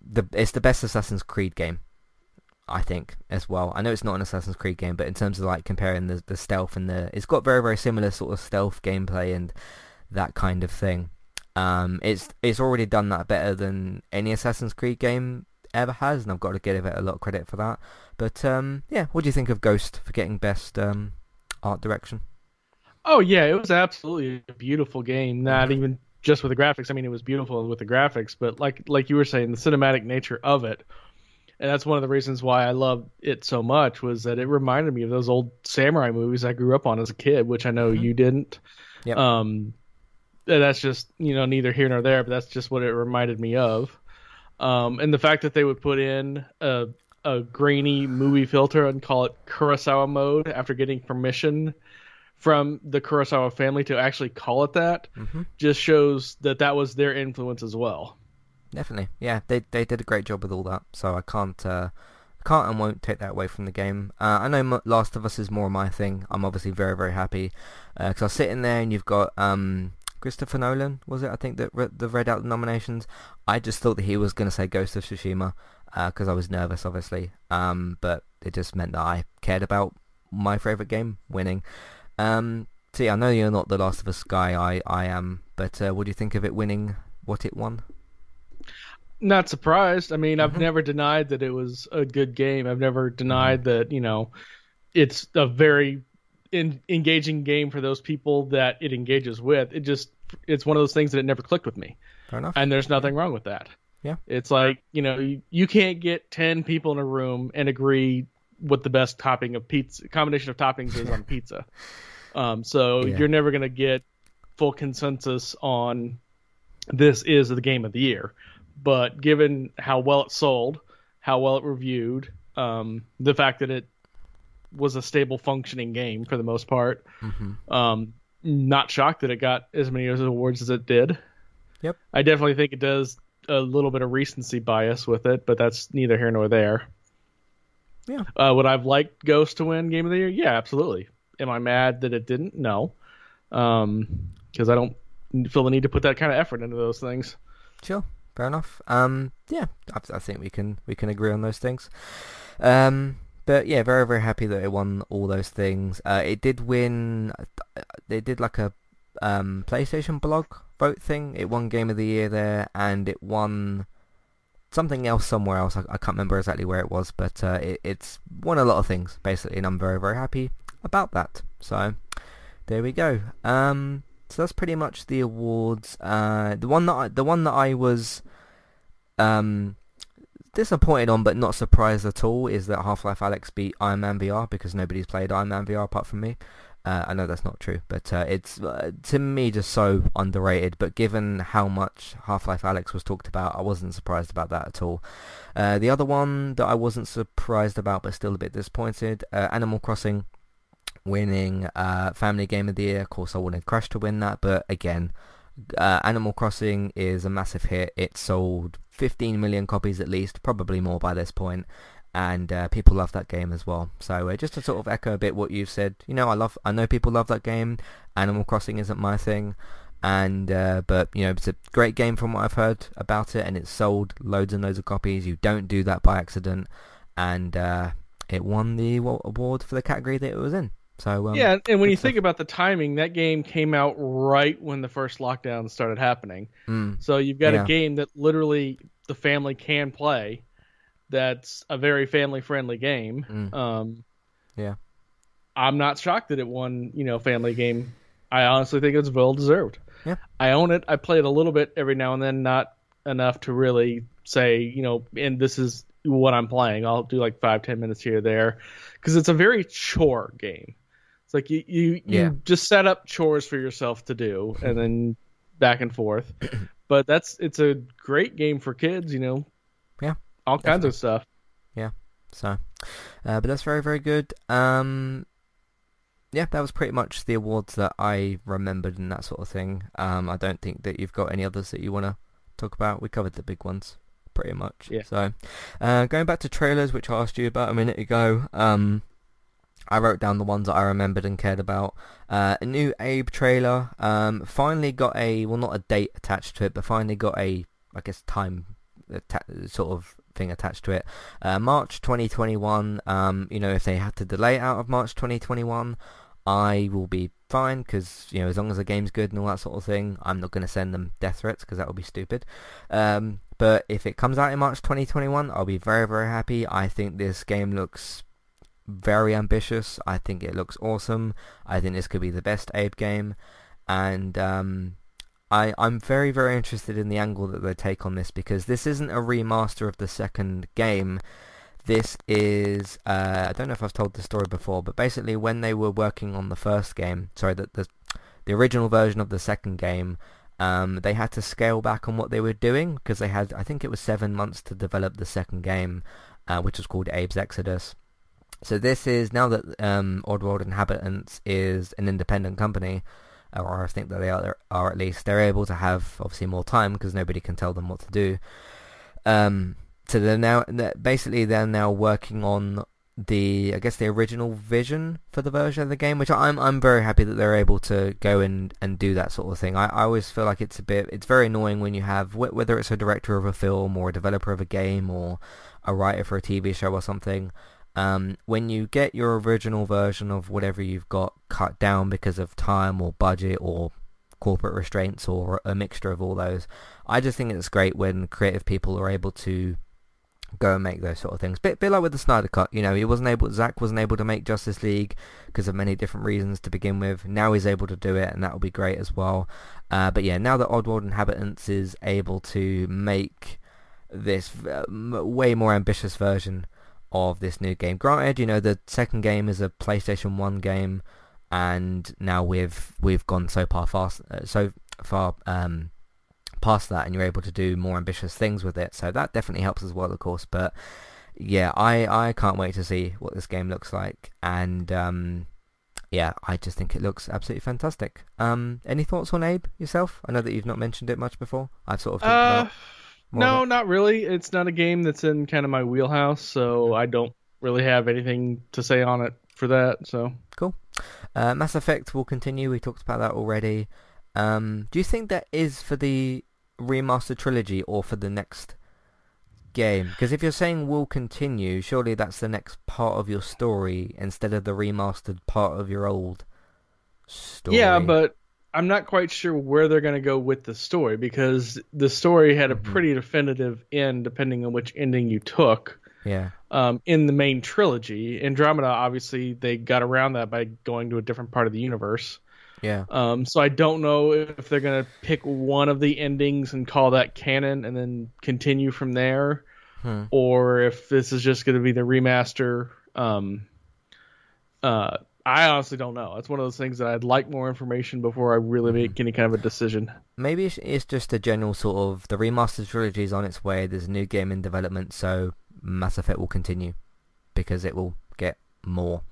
the it's the best Assassin's Creed game. I think as well. I know it's not an Assassin's Creed game, but in terms of like comparing the the stealth and the, it's got very very similar sort of stealth gameplay and that kind of thing. Um, it's it's already done that better than any Assassin's Creed game ever has, and I've got to give it a lot of credit for that. But um, yeah, what do you think of Ghost for getting best um, art direction? Oh yeah, it was absolutely a beautiful game. Not even just with the graphics. I mean, it was beautiful with the graphics, but like like you were saying, the cinematic nature of it, and that's one of the reasons why I love it so much was that it reminded me of those old samurai movies I grew up on as a kid, which I know Mhm. you didn't. Yep. Um, that's just you know neither here nor there, but that's just what it reminded me of. Um, and the fact that they would put in a a grainy movie filter and call it Kurosawa mode after getting permission from the Kurosawa family to actually call it that hmm just shows that that was their influence as well. Definitely, yeah. They they did a great job with all that, so I can't uh, can't and won't take that away from the game. Uh, I know Last of Us is more my thing. I'm obviously very very happy because I was sitting there and you've got um, Christopher Nolan, was it? I think that re- the read out the nominations. I just thought that he was going to say Ghost of Tsushima because I was nervous, obviously. Um, but it just meant that I cared about my favorite game winning. Um, yeah, I know you're not the Last of Us guy. I I am, but uh, what do you think of it winning what it won? Not surprised. I mean, I've Mhm. never denied that it was a good game. I've never denied that, you know, it's a very in, engaging game for those people that it engages with. It just it's one of those things that it never clicked with me. Fair enough. And there's nothing wrong with that. Yeah. It's like, you know, you, you can't get 10 people in a room and agree what the best topping of pizza combination of toppings is on <laughs> pizza. Um, so Yeah. you're never going to get full consensus on this is the game of the year. But given how well it sold, how well it reviewed, um, the fact that it was a stable functioning game for the most part, Mm-hmm. um, not shocked that it got as many awards as it did. Yep. I definitely think it does a little bit of recency bias with it, but that's neither here nor there. Yeah. Uh, would I've liked Ghost to win Game of the Year? Yeah, absolutely. Am I mad that it didn't? No. Um, because I don't feel the need to put that kind of effort into those things. Sure, fair enough. Um, yeah, I, I think we can we can agree on those things. Um, but yeah, very very happy that it won all those things. Uh, it did win. They did like a um PlayStation blog vote thing. It won Game of the Year there, and it won something else somewhere else. I, I can't remember exactly where it was, but uh, it, it's won a lot of things basically, and I'm very very happy about that. So there we go. Um, so that's pretty much the awards. Uh, the one that I, the one that I was um, disappointed on, but not surprised at all, is that Half-Life Alyx beat Iron Man VR because nobody's played Iron Man VR apart from me. Uh, I know that's not true, but uh, it's uh, to me just so underrated. But given how much Half-Life Alyx was talked about, I wasn't surprised about that at all. Uh, the other one that I wasn't surprised about, but still a bit disappointed, uh, Animal Crossing winning uh, Family Game of the Year. Of course, I wanted Crash to win that, but again, uh, Animal Crossing is a massive hit. It sold 15 million copies at least, probably more by this point, and uh, people love that game as well. So uh, just to sort of echo a bit what you've said, you know, I love, I know people love that game. Animal Crossing isn't my thing, and uh, but you know, it's a great game from what I've heard about it, and it's sold loads and loads of copies. You don't do that by accident, and uh, it won the award for the category that it was in. So um, yeah, and when you stuff. think about the timing, that game came out right when the first lockdown started happening. mm, So you've got Yeah. a game that literally the family can play. That's a very family friendly game. Mm. Um, Yeah. I'm not shocked that it won. You know, family game. I honestly think it's well deserved. Yeah. I own it. I play it a little bit every now and then, not enough to really say, you know, and this is what I'm playing. I'll do like five, ten minutes here or there, because it's a very chore game. It's like you you, you Yeah. just set up chores for yourself to do, and then back and forth. <clears throat> but that's it's a great game for kids. You know. Yeah, All kinds of stuff. Yeah. So, uh, but that's very, very good. Um, yeah, that was pretty much the awards that I remembered and that sort of thing. Um, I don't think that you've got any others that you want to talk about. We covered the big ones pretty much. Yeah. So, uh, going back to trailers, which I asked you about a minute ago. Um, I wrote down the ones that I remembered and cared about. Uh, a new Abe trailer. Um, finally got a well, not a date attached to it, but finally got a, I guess, time atta- sort of thing attached to it. Uh, March 2021. Um, you know, if they had to delay out of March 2021, I will be fine because you know, as long as the game's good and all that sort of thing, I'm not going to send them death threats because that would be stupid. Um, but if it comes out in March 2021, I'll be very, very happy. I think this game looks very ambitious. I think it looks awesome. I think this could be the best Abe game, and um, I I'm very very interested in the angle that they take on this because this isn't a remaster of the second game. This is uh, I don't know if I've told the story before, but basically when they were working on the first game, sorry, the the, the original version of the second game. Um, they had to scale back on what they were doing because they had, I think it was seven months to develop the second game, uh, which was called Abe's Exodus. So this is now that um, Oddworld Inhabitants is an independent company, or I think that they are, are at least, they're able to have obviously more time because nobody can tell them what to do. Um, so they're now basically they're now working on the I guess the original vision for the version of the game, which I'm I'm very happy that they're able to go and, and do that sort of thing. I, I always feel like it's a bit it's very annoying when you have whether it's a director of a film or a developer of a game or a writer for a TV show or something. Um, when you get your original version of whatever you've got cut down because of time or budget or corporate restraints or a mixture of all those, I just think it's great when creative people are able to go and make those sort of things. Bit, bit like with the Snyder Cut, you know, he wasn't able, Zack wasn't able to make Justice League because of many different reasons to begin with. Now he's able to do it, and that will be great as well. Uh, but yeah, now that Oddworld Inhabitants is able to make this uh, way more ambitious version of this new game. Granted, you know, the second game is a PlayStation 1 game, and now we've we've gone so far fast, uh, so far um, past that, and you're able to do more ambitious things with it. So that definitely helps as well, of course. But yeah, I I can't wait to see what this game looks like, and um, yeah, I just think it looks absolutely fantastic. Um, any thoughts on Abe yourself? I know that you've not mentioned it much before. I've sort of talked Uh, about. No, not really. It's not a game that's in kind of my wheelhouse, so I don't really have anything to say on it for that. So cool. Uh, Mass Effect will continue. We talked about that already. Um, do you think that is for the remastered trilogy or for the next game? Because if you're saying will continue, surely that's the next part of your story instead of the remastered part of your old story. yeah, but I'm not quite sure where they're going to go with the story because the story had a Mhm. pretty definitive end, depending on which ending you took. yeah, um, in the main trilogy. Andromeda, obviously, they got around that by going to a different part of the universe. yeah, Um, so I don't know if they're gonna pick one of the endings and call that canon and then continue from there, hmm. or if this is just gonna be the remaster. Um, uh, I honestly don't know. It's one of those things that I'd like more information before I really make any kind of a decision. Maybe it's- it's just a general sort of the remastered trilogy is on its way. There's a new game in development, so Mass Effect will continue because it will get more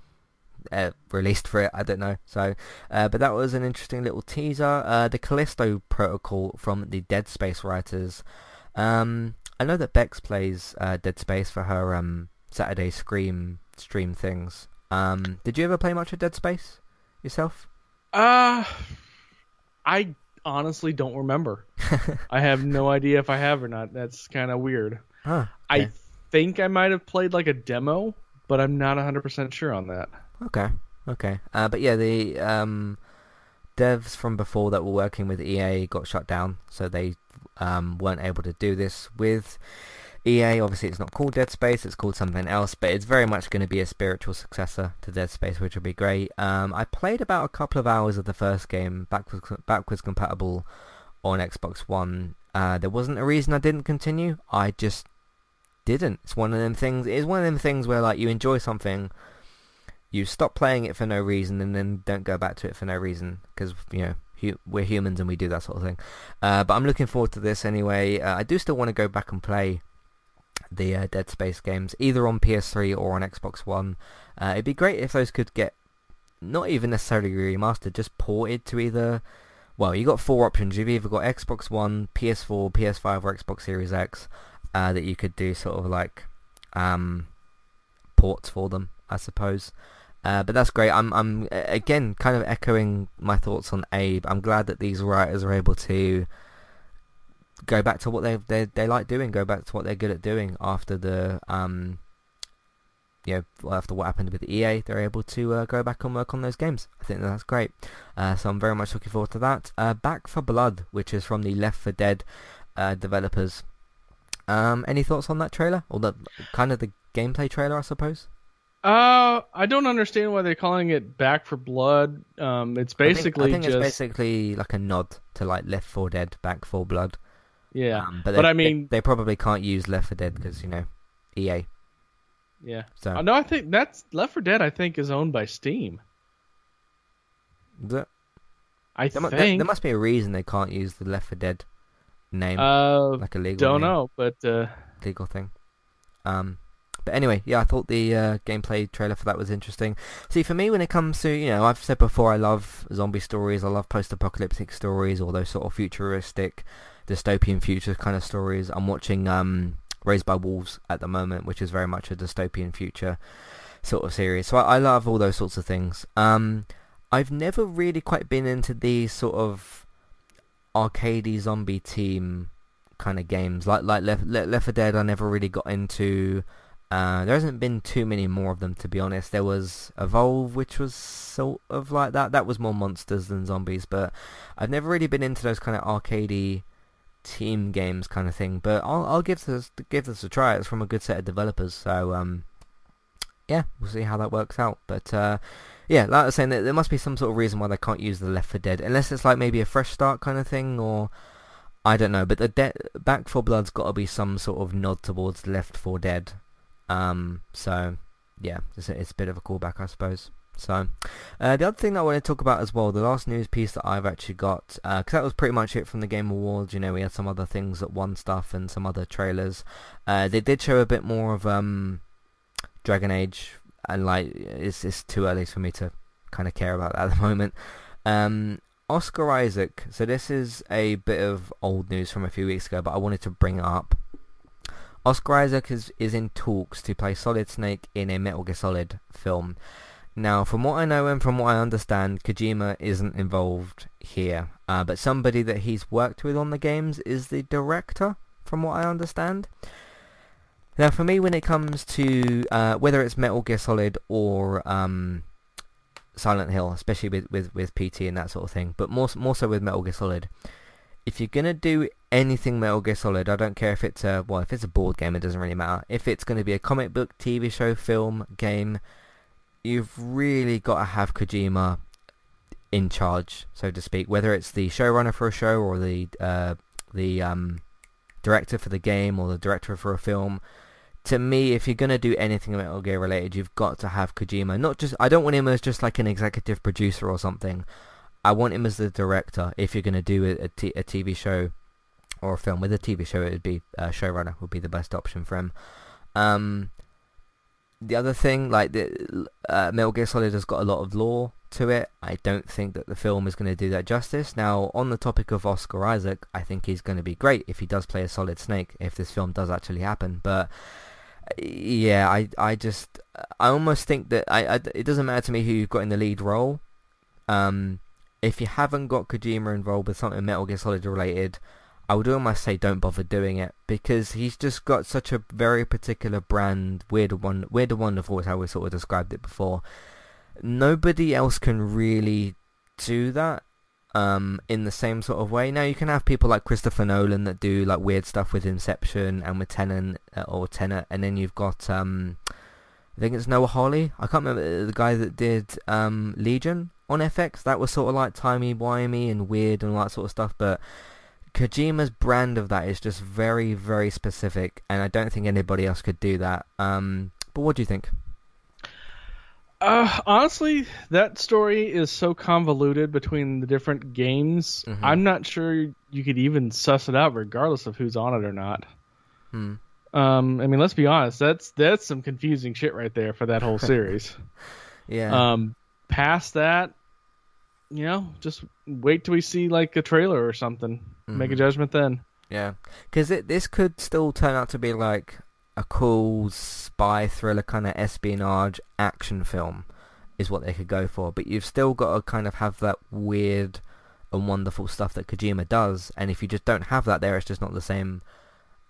uh, released for it. I don't know. So, uh, but that was an interesting little teaser. Uh, the Callisto Protocol from the Dead Space writers. Um, I know that Bex plays uh, Dead Space for her um, Saturday Scream stream things. Um, did you ever play much of Dead Space yourself? Uh, I honestly don't remember. <laughs> I have no idea if I have or not. That's kind of weird. Huh. I think I might have played like a demo, but I'm not 100% sure on that. Okay, okay. Uh, but yeah, the um, devs from before that were working with EA got shut down, so they um, weren't able to do this with EA. Obviously, it's not called Dead Space; it's called something else. But it's very much going to be a spiritual successor to Dead Space, which will be great. Um, I played about a couple of hours of the first game, backwards backwards compatible on Xbox One. Uh, there wasn't a reason I didn't continue. I just didn't. It's one of them things. It's one of them things where like you enjoy something you stop playing it for no reason and then don't go back to it for no reason because you know we're humans and we do that sort of thing. Uh, but I'm looking forward to this anyway. Uh, I do still want to go back and play the uh, Dead Space games either on PS3 or on Xbox One. Uh, it'd be great if those could get not even necessarily remastered, just ported to either. Well, you got four options. You've either got Xbox One, PS4, PS5, or Xbox Series X uh, that you could do sort of like um, ports for them, I suppose. Uh, but that's great. I'm, I'm again kind of echoing my thoughts on Abe. I'm glad that these writers are able to go back to what they they they like doing, go back to what they're good at doing after the um, you know, after what happened with EA, they're able to uh, go back and work on those games. I think that's great. Uh, so I'm very much looking forward to that. Uh, back 4 Blood, which is from the Left 4 Dead uh, developers. Um, any thoughts on that trailer or the kind of the gameplay trailer, I suppose? Uh, I don't understand why they're calling it Back 4 Blood. Um, it's I think- basically I think, just it's basically like a nod to like Left 4 Dead, Back 4 Blood. Yeah, Um, but but they- I mean- they, they probably can't use Left 4 Dead because you know EA. yeah. So Uh, no, I think that's Left 4 Dead. I think is owned by Steam. the, I there, think. there, there must be a reason they can't use the Left 4 Dead name, uh, like a legal don't name, know, but uh, legal thing. Um, but anyway, yeah, I thought the uh, gameplay trailer for that was interesting. See, for me, when it comes to, you know, I've said before, I love zombie stories, I love post-apocalyptic stories, or those sort of futuristic, dystopian future kind of stories. I'm watching um, Raised by Wolves at the moment, which is very much a dystopian future sort of series. So I, I love all those sorts of things. Um, I've never really quite been into these sort of arcadey zombie team kind of games like like Left, Left Left 4 Dead. I never really got into. Uh, there hasn't been too many more of them to be honest. There was Evolve, which was sort of like that. That was more monsters than zombies, but I've never really been into those kind of arcadey team games kind of thing. But I'll I'll give this give this a try. It's from a good set of developers, so um, yeah, we'll see how that works out. But uh, yeah, like I was saying, there, must be some sort of reason why they can't use the Left 4 Dead, unless it's like maybe a fresh start kind of thing, or I don't know. But the de- Back 4 Blood's got to be some sort of nod towards Left 4 Dead. Um, so yeah, it's a, it's a bit of a callback, I suppose. So, uh, the other thing that I want to talk about as well, the last news piece that I've actually got, because uh, that was pretty much it from the Game Awards. You know, we had some other things that won stuff and some other trailers. Uh, they did show a bit more of um, Dragon Age, and like it's it's too early for me to kind of care about that at the <laughs> moment. Um, Oscar Isaac. So this is a bit of old news from a few weeks ago, but I wanted to bring it up. Oscar Isaac is, is in talks to play Solid Snake in a Metal Gear Solid film. Now, from what I know and from what I understand, Kojima isn't involved here. Uh, but somebody that he's worked with on the games is the director, from what I understand. Now, for me, when it comes to uh, whether it's Metal Gear Solid or um, Silent Hill, especially with, with, with PT and that sort of thing, but more more so with Metal Gear Solid, if you're gonna do anything Metal Gear Solid, I don't care if it's a well, if it's a board game, it doesn't really matter. If it's going to be a comic book, TV show, film, game, you've really got to have Kojima in charge, so to speak. Whether it's the showrunner for a show or the uh, the um, director for the game or the director for a film. To me, if you're gonna do anything Metal Gear related, you've got to have Kojima. Not just I don't want him as just like an executive producer or something. I want him as the director. If you're gonna do a, a, t- a TV show or a film with a TV show, it would be uh, showrunner would be the best option for him. Um, the other thing, like the uh, Metal Gear Solid has got a lot of lore to it. I don't think that the film is going to do that justice. Now, on the topic of Oscar Isaac, I think he's going to be great if he does play a Solid Snake, if this film does actually happen. But yeah, I I just I almost think that I, I it doesn't matter to me who you've got in the lead role. Um, if you haven't got Kojima involved with something Metal Gear Solid related, I would almost say don't bother doing it because he's just got such a very particular brand. Weird one, weird and wonderful is how we sort of described it before. Nobody else can really do that um, in the same sort of way. Now you can have people like Christopher Nolan that do like weird stuff with Inception and with Tenet uh, or Tenet, and then you've got um, I think it's Noah Hawley. I can't remember the guy that did um, Legion on FX. That was sort of like timey wimey and weird and all that sort of stuff, but Kojima's brand of that is just very, very specific, and I don't think anybody else could do that. Um, but what do you think? Uh, honestly, that story is so convoluted between the different games. Mm-hmm. I'm not sure you could even suss it out, regardless of who's on it or not. Hmm. Um, I mean, let's be honest. That's that's some confusing shit right there for that whole series. <laughs> yeah. Um, past that, you know, just wait till we see like a trailer or something. Mm-hmm. Make a mm-hmm. judgment then. Yeah, because this could still turn out to be like a cool spy thriller kind of espionage action film, is what they could go for. But you've still got to kind of have that weird and wonderful stuff that Kojima does, and if you just don't have that there, it's just not the same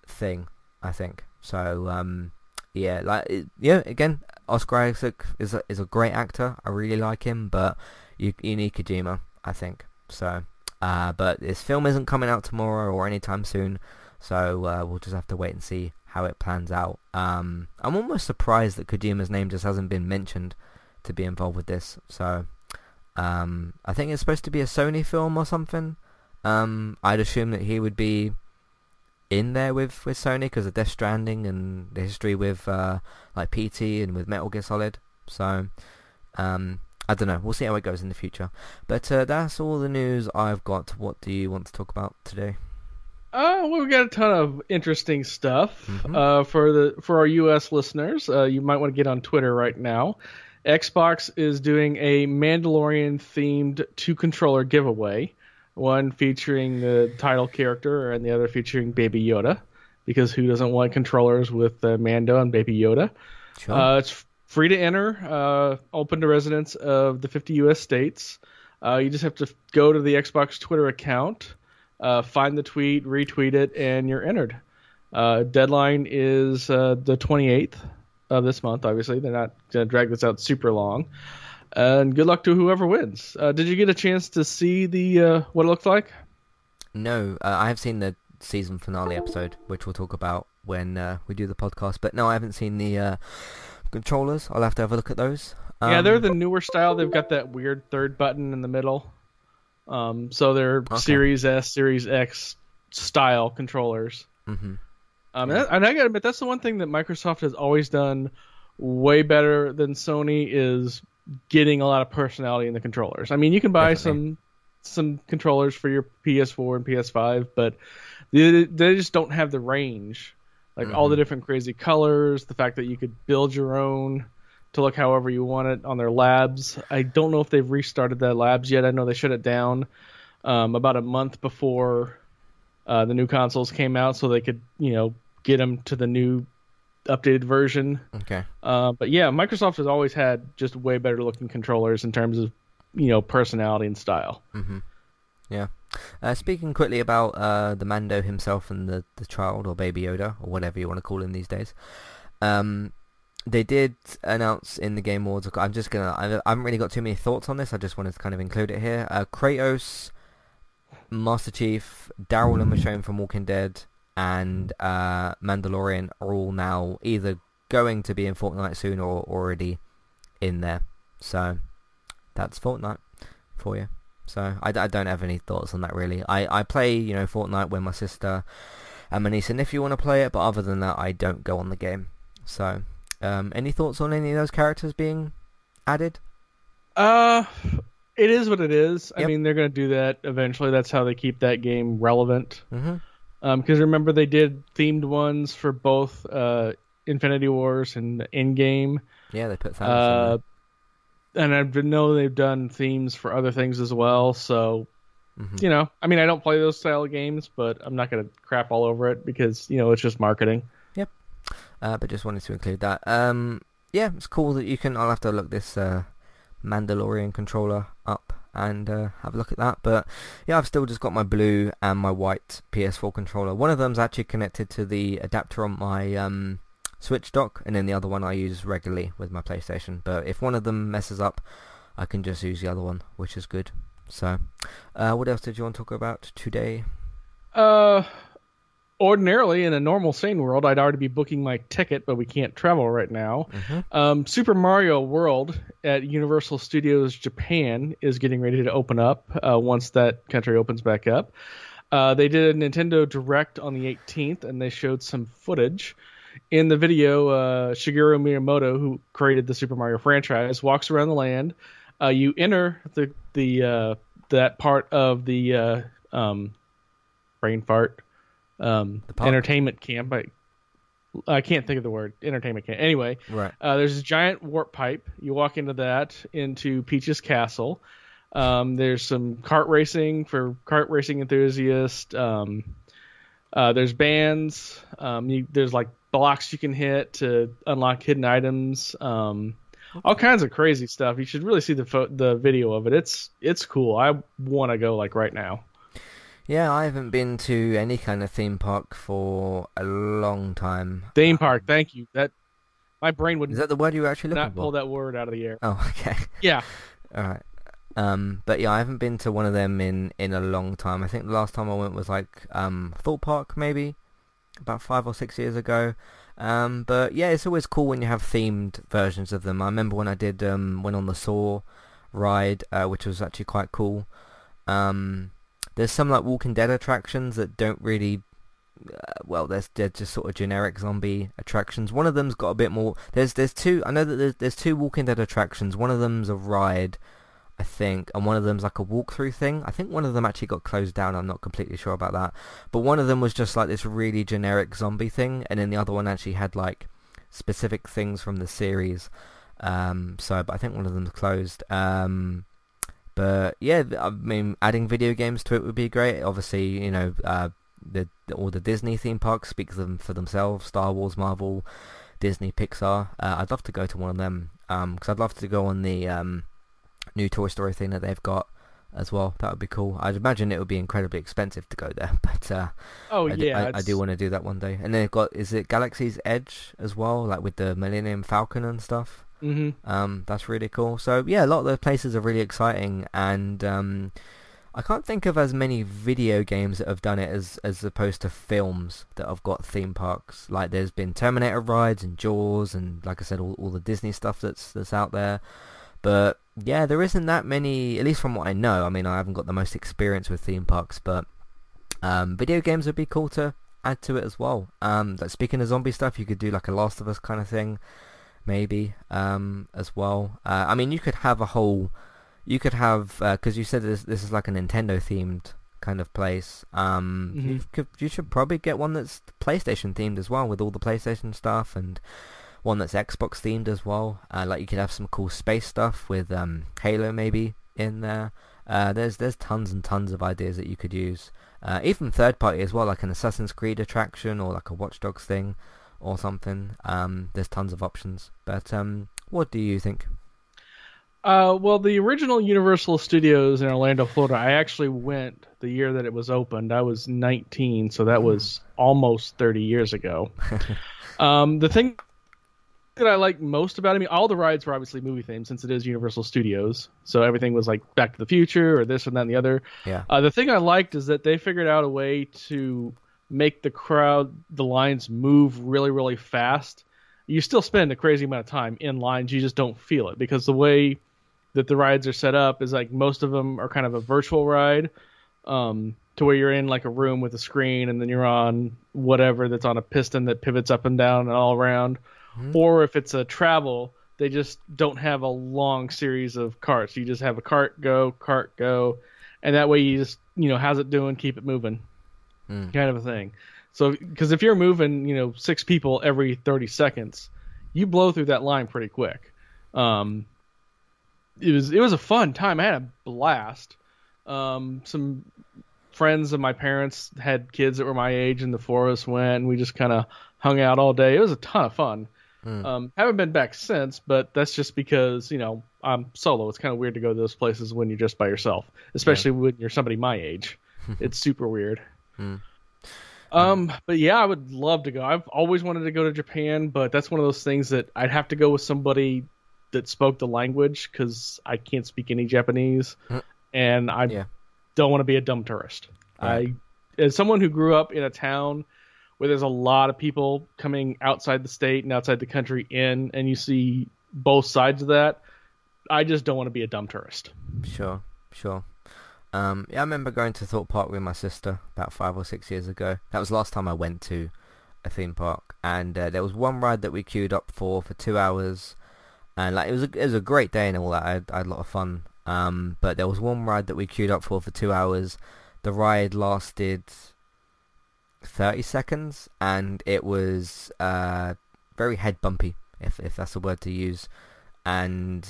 thing. I think so. Um, yeah, like yeah, again, Oscar Isaac is a, is a great actor. I really like him, but you you need Kojima, I think. So, uh, but this film isn't coming out tomorrow or anytime soon, so uh, we'll just have to wait and see how it plans out. Um, I'm almost surprised that Kojima's name just hasn't been mentioned to be involved with this. So, um, I think it's supposed to be a Sony film or something. Um, I'd assume that he would be in there with, with Sony because of Death Stranding and the history with uh, like PT and with Metal Gear Solid. So, um, I don't know. We'll see how it goes in the future. But uh, that's all the news I've got. What do you want to talk about today? Uh, well, we got a ton of interesting stuff mm-hmm. uh, for the for our U.S. listeners. Uh, you might want to get on Twitter right now. Xbox is doing a Mandalorian themed two controller giveaway, one featuring the title character and the other featuring Baby Yoda, because who doesn't want controllers with uh, Mando and Baby Yoda? Sure. Uh, it's free to enter, uh, open to residents of the 50 U.S. states. Uh, you just have to go to the Xbox Twitter account, uh, find the tweet, retweet it, and you're entered. Uh, deadline is uh, the 28th of this month. Obviously, they're not going to drag this out super long. And good luck to whoever wins. Uh, did you get a chance to see the what it looks like? No, I have seen the season finale episode, which we'll talk about when we do the podcast. But no, I haven't seen the controllers. I'll have to have a look at those. Um, yeah, they're um, the newer style. They've got that weird third button in the middle. Um, so they're okay. Series S, Series X style controllers. Mm-hmm. Um, yeah. and I gotta admit, that's the one thing that Microsoft has always done way better than Sony is getting a lot of personality in the controllers. I mean, you can buy Definitely. some some controllers for your PS4 and PS5, but they, they just don't have the range. Like all the Mhm. different crazy colors, the fact that you could build your own to look however you want it on their labs. I don't know if they've restarted their labs yet. I know they shut it down um, about a month before uh, the new consoles came out, so they could you know get them to the new updated version. Okay. Uh, but yeah, Microsoft has always had just way better looking controllers in terms of you know personality and style. Mm-hmm. Yeah. Uh, speaking quickly about uh, the Mando himself and the, the child or Baby Yoda or whatever you want to call him these days, um, they did announce in the Game Awards. I'm just gonna. I haven't really got too many thoughts on this. I just wanted to kind of include it here. Uh, Kratos, Master Chief, Daryl and Michonne from Walking Dead, and uh, Mandalorian are all now either going to be in Fortnite soon or already in there. So that's Fortnite for you. So I, I don't have any thoughts on that really. I, I play, you know, Fortnite with my sister and my niece and nephew want to play it, but other than that, I don't go on the game. So, um, any thoughts on any of those characters being added? Uh, it is what it is. I mean, they're going to do that eventually. That's how they keep that game relevant. Mm-hmm. Because remember, they did themed ones for both uh, Infinity Wars and Endgame. Yeah, they put Thanos Uh, and I know they've done themes for other things as well. So, in there. Mhm. you know, I mean, I don't play those style of games, but I'm not going to crap all over it because, you know, it's just marketing. Yep. Uh, but just wanted to include that. Um, yeah, it's cool that you can. I'll have to look this uh, Mandalorian controller up and uh, have a look at that. But yeah, I've still just got my blue and my white PS4 controller. One of them's actually connected to the adapter on my um, Switch dock, and then the other one I use regularly with my PlayStation. But if one of them messes up, I can just use the other one, which is good. So, uh, what else did you want to talk about today? Uh, ordinarily, in a normal, sane world, I'd already be booking my ticket, but we can't travel right now. Mm-hmm. Um, Super Mario World at Universal Studios Japan is getting ready to open up uh, once that country opens back up. Uh, they did a Nintendo Direct on the 18th, and they showed some footage. In the video, uh, Shigeru Miyamoto, who created the Super Mario franchise, walks around the land. Uh, you enter the the uh, that part of the uh, um, brain fart um, entertainment camp. I, I can't think of the word entertainment camp. Anyway, Right. uh, there's a giant warp pipe. You walk into that into Peach's castle. Um, there's some kart racing for kart racing enthusiasts. Um, uh, there's bands. Um, you, there's like blocks you can hit to unlock hidden items. Um, all kinds of crazy stuff. You should really see the fo- the video of it. It's it's cool. I want to go like right now. Yeah, I haven't been to any kind of theme park for a long time. Theme park. Thank you. That my brain would Is that the word you were actually looking not for? pull that word out of the air. Oh, <laughs> okay. Yeah. All right. Um, but yeah, I haven't been to one of them in, in a long time. I think the last time I went was like um, Thorpe Park, maybe about five or six years ago. Um, but yeah, it's always cool when you have themed versions of them. I remember when I did um, went on the Saw ride, uh, which was actually quite cool. Um, there's some like Walking Dead attractions that don't really uh, well, there's they're just sort of generic zombie attractions. One of them's got a bit more. There's there's two. I know that there's, there's two Walking Dead attractions. One of them's a ride, I think, and one of them's like a walkthrough thing. I think one of them actually got closed down. I'm not completely sure about that. But one of them was just like this really generic zombie thing, and then the other one actually had like specific things from the series. Um, so, but I think one of them's closed. Um, but yeah, I mean, adding video games to it would be great. Obviously, you know, uh, the all the Disney theme parks speak them for themselves. Star Wars, Marvel, Disney, Pixar. Uh, I'd love to go to one of them because I'd love to go on the um, new Toy Story thing that they've got as well. That would be cool. I'd imagine it would be incredibly expensive to go there, <laughs> but uh, Oh I, d- yeah. I, I do want to do that one day. And then they've got is it Galaxy's Edge as well, like with the Millennium Falcon and stuff. Mhm. Um, that's really cool. So yeah, a lot of those places are really exciting, and um, I can't think of as many video games that have done it as as opposed to films that have got theme parks. Like there's been Terminator rides and Jaws, and like I said, all, all the Disney stuff that's that's out there. But yeah, there isn't that many, at least from what I know. I mean, I haven't got the most experience with theme parks, but um, video games would be cool to add to it as well. Um, like speaking of zombie stuff, you could do like a Last of Us kind of thing maybe um, as well. Uh, I mean, you could have a whole, you could have because you said this this is like a Nintendo themed kind of place. Um, Mhm. you could you should probably get one that's PlayStation themed as well with all the PlayStation stuff and one that's Xbox themed as well. Uh, like you could have some cool space stuff with um, Halo maybe in there. Uh, there's there's tons and tons of ideas that you could use. Uh, even third party as well, like an Assassin's Creed attraction or like a Watch Dogs thing or something. Um, there's tons of options. But um, what do you think? Uh, well, the original Universal Studios in Orlando, Florida, I actually went the year that it was opened. I was 19, so that was almost 30 years ago. <laughs> um, the thing that I like most about it, I mean, all the rides were obviously movie themed since it is Universal Studios. So everything was like Back to the Future or this and that and the other. Yeah. Uh, the thing I liked is that they figured out a way to make the crowd, the lines move really, really fast. You still spend a crazy amount of time in lines, you just don't feel it because the way that the rides are set up is like most of them are kind of a virtual ride, um, to where you're in like a room with a screen and then you're on whatever that's on a piston that pivots up and down and all around. Or if it's a travel, they just don't have a long series of carts. You just have a cart go, cart go, and that way you just you know how's it doing, keep it moving, Mm. kind of a thing. So because if you're moving, you know, six people every 30 seconds, you blow through that line pretty quick. Um, it was it was a fun time. I had a blast. Um, some friends of my parents had kids that were my age, and the four of us went, and we just kind of hung out all day. It was a ton of fun. Mm. Um, haven't been back since, but that's just because you know I'm solo. It's kind of weird to go to those places when you're just by yourself, especially when you're somebody my age. <laughs> it's super weird. Mm. Um, but yeah, I would love to go. I've always wanted to go to Japan, but that's one of those things that I'd have to go with somebody that spoke the language because I can't speak any Japanese, and I Yeah. don't want to be a dumb tourist. Right. I, as someone who grew up in a town where there's a lot of people coming outside the state and outside the country in, and you see both sides of that, I just don't want to be a dumb tourist. Sure, sure. Um, yeah, I remember going to Thorpe Park with my sister about five or six years ago. That was the last time I went to a theme park, and uh, there was one ride that we queued up for for two hours, and like it was a, it was a great day and all that. I had, I had a lot of fun. Um, but there was one ride that we queued up for for two hours. The ride lasted thirty seconds, and it was uh very head bumpy, if if that's a word to use, and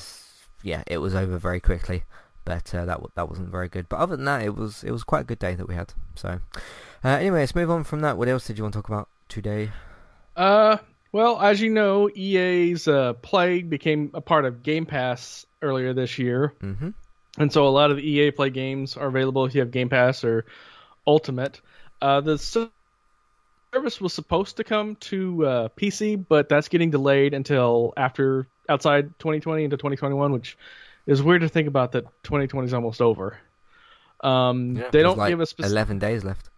yeah, it was over very quickly but uh, that w- that wasn't very good. But other than that, it was it was quite a good day that we had. So uh, anyway, let's move on from that. What else did you want to talk about today? Uh, well, as you know, EA's uh, Play became a part of Game Pass earlier this year, Mm-hmm. and so a lot of the EA Play games are available if you have Game Pass or Ultimate. Uh, the service was supposed to come to uh, PC, but that's getting delayed until after outside 2020 into 2021, which is weird to think about that 2020 is almost over. Um, they don't like give a specific eleven days left.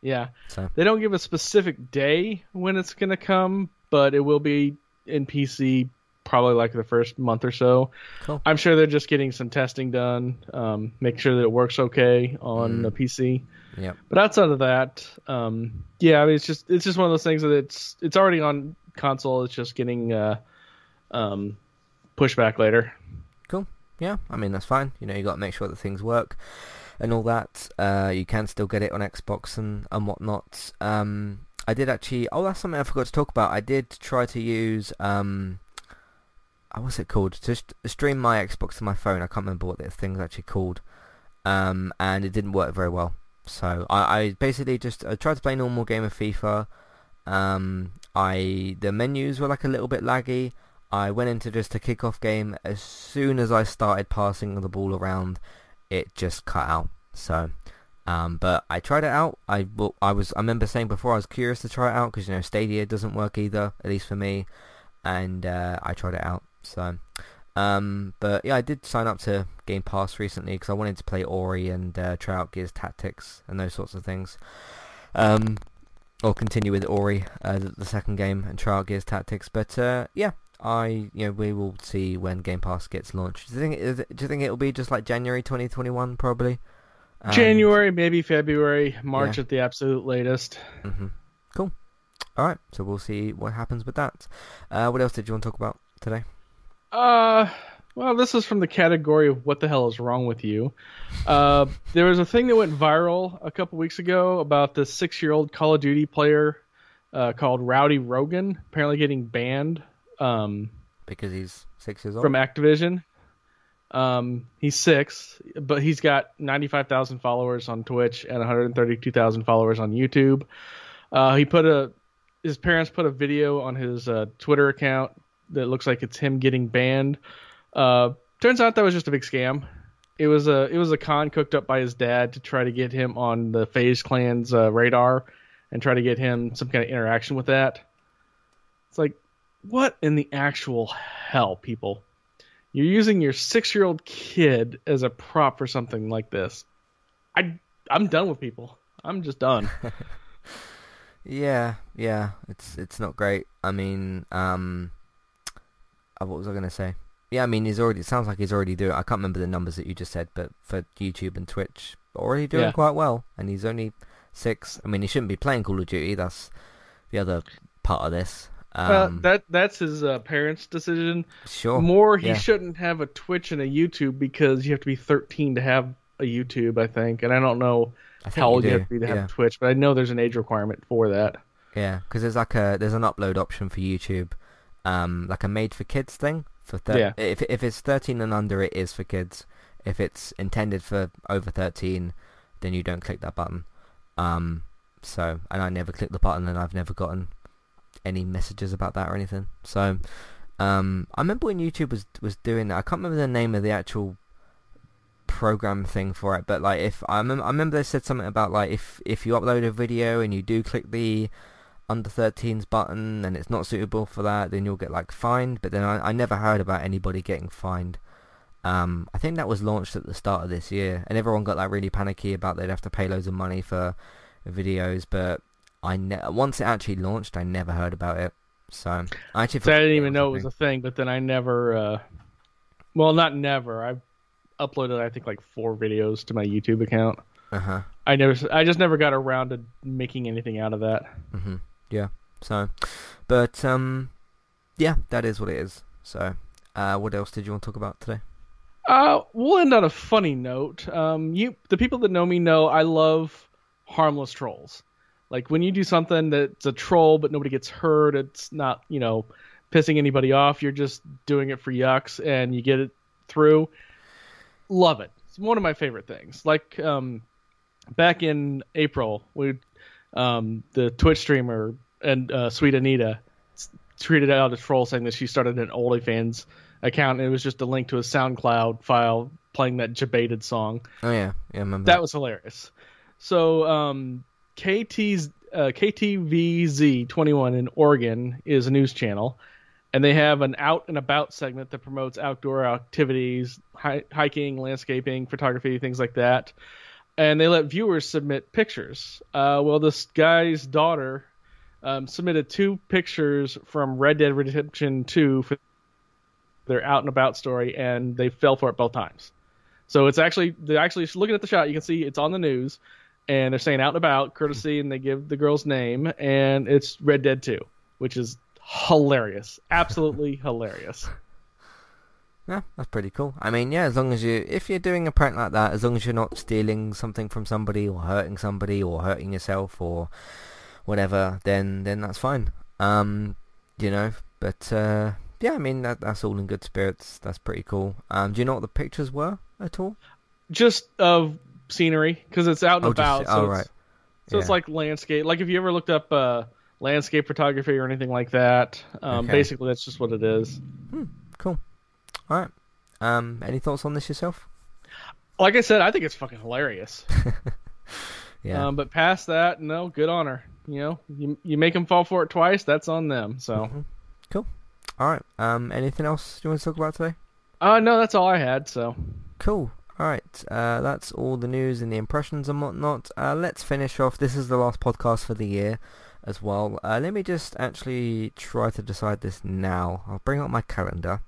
yeah. So They don't give a specific day when it's going to come, but it will be in PC probably like the first month or so. Cool. I'm sure they're just getting some testing done, um, make sure that it works okay on Mm. the PC. Yep. But outside of that, um, yeah, I mean, it's just it's just one of those things that it's it's already on console. It's just getting uh, um, pushed back later. Cool. Yeah, I mean that's fine. You know, you got to make sure that things work and all that. Uh, you can still get it on Xbox and and whatnot. Um, I did actually. Oh, that's something I forgot to talk about. I did try to use um. uh, What's it called? To st- stream my Xbox to my phone. I can't remember what the thing's actually called. Um, and it didn't work very well. So I, I basically just I tried to play normal game of FIFA. Um, I the menus were like a little bit laggy. I went into just a kickoff game. As soon as I started passing the ball around, it just cut out. So, um, but I tried it out. I well, I was I remember saying before I was curious to try it out because you know Stadia doesn't work either, at least for me, and uh, I tried it out. So, um, but yeah, I did sign up to Game Pass recently because I wanted to play Ori and uh, try out Gears Tactics and those sorts of things. Um, or continue with Ori, uh, the, the second game, and try out Gears Tactics. But uh, yeah, I you know we will see when Game Pass gets launched. Do you think it, do you think it'll be just like January 2021 probably? And- January, maybe February, March Yeah. at the absolute latest. Mm-hmm. Cool. All right, so we'll see what happens with that. Uh, what else did you want to talk about today? Uh, well, this is from the category of what the hell is wrong with you. Uh, there was a thing that went viral a couple weeks ago about this six-year-old Call of Duty player uh, called Rowdy Rogan apparently getting banned um, Because he's six years old. from Activision. Um, he's six, but he's got 95,000 followers on Twitch and 132,000 followers on YouTube. Uh, he put a his parents put a video on his uh, Twitter account that looks like it's him getting banned. Uh, turns out that was just a big scam. It was a it was a con cooked up by his dad to try to get him on the FaZe Clan's uh, radar and try to get him some kind of interaction with that. It's like, what in the actual hell, people? You're using your six year old kid as a prop for something like this. I I'm done with people. I'm just done. <laughs> Yeah, yeah, it's it's not great. I mean, um, uh, what was I gonna say? Yeah, I mean, he's already. It sounds like he's already doing. I can't remember the numbers that you just said, but for YouTube and Twitch, already doing Yeah. quite well. And he's only six. I mean, he shouldn't be playing Call of Duty. That's the other part of this. Um, uh, that that's his uh, parents' decision. sure. More, he yeah. shouldn't have a Twitch and a YouTube because you have to be 13 to have a YouTube, I think. And I don't know I how old you, do. have to be to have yeah. Twitch, but I know there's an age requirement for that. Yeah, because there's like a there's an upload option for YouTube, um, like a made for kids thing for thir- Yeah. if if it's 13 and under, it is for kids. If it's intended for over 13, then you don't click that button. Um, so and I never clicked the button, and I've never gotten any messages about that or anything. So, um, I remember when YouTube was was doing that. I can't remember the name of the actual program thing for it, but like if I remember, I remember they said something about like if if you upload a video and you do click the under 13s button and it's not suitable for that, then you'll get like fined. But then I, I never heard about anybody getting fined. Um, I think that was launched at the start of this year, and everyone got like really panicky about they'd have to pay loads of money for videos. But I ne- once it actually launched, I never heard about it. So I actually So I didn't even know it was a thing, but then I never, uh, well, not never. I uploaded, I think, like four videos to my YouTube account. Uh-huh. I never, I just never got around to making anything out of that. hmm Yeah. So, but um, yeah, that is what it is. So, uh, what else did you want to talk about today? Uh, we'll end on a funny note. Um, you, the people that know me know I love harmless trolls. Like when you do something that's a troll but nobody gets hurt, it's not you know pissing anybody off. You're just doing it for yucks and you get it through. Love it. It's one of my favorite things. Like um, back in April, we um, the Twitch streamer and uh, Sweet Anita tweeted out a troll saying that she started an OnlyFans account and it was just a link to a SoundCloud file playing that debated song. Oh yeah, yeah, I remember That was hilarious. So um, KT's uh, KTVZ21 in Oregon is a news channel, and they have an out and about segment that promotes outdoor activities, hi- hiking, landscaping, photography, things like that. And they let viewers submit pictures. Uh, well, this guy's daughter um, submitted two pictures from Red Dead Redemption 2 for their out and about story, and they fell for it both times. So it's actually they're actually looking at the shot. You can see it's on the news, and they're saying out and about courtesy, and they give the girl's name, and it's Red Dead 2, which is hilarious, absolutely <laughs> hilarious. Yeah, that's pretty cool. I mean, yeah, as long as you, if you're doing a prank like that, as long as you're not stealing something from somebody or hurting somebody or hurting yourself or whatever, then then that's fine. Um, you know, but uh, yeah, I mean that that's all in good spirits. That's pretty cool. Um, do you know what the pictures were at all? Just of scenery because it's out and Oh, just- about. so oh, right. So it's like landscape. Like if you ever looked up uh, landscape photography or anything like that, um, Okay. basically that's just what it is. Cool. All right. Um, any thoughts on this yourself? Like I said, I think it's fucking hilarious. <laughs> Yeah. Um, but past that, no, good on her. You know, you you make them fall for it twice, that's on them. So, Mhm. Cool. All right. Um, anything else you want to talk about today? uh, no, that's all I had. So, Cool. All right. Uh, that's all the news and the impressions and whatnot. Uh, let's finish off. This is the last podcast for the year as well. Uh, let me just actually try to decide this now. I'll bring up my calendar.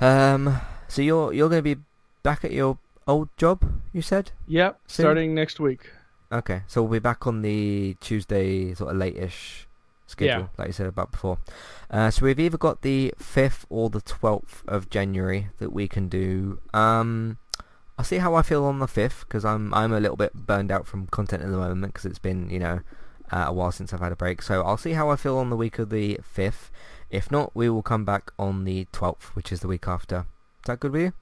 Um. So you're you're going to be back at your old job? You said. yep, Soon? starting next week. Okay. So we'll be back on the Tuesday, sort of late-ish schedule, Yeah. like you said about before. Uh, so we've either got the 5th or the 12th of January that we can do. Um, I'll see how I feel on the 5th because I'm I'm a little bit burned out from content at the moment because it's been, you know, uh, a while since I've had a break. So I'll see how I feel on the week of the 5th. If not, we will come back on the 12th, which is the week after. Is that good with you?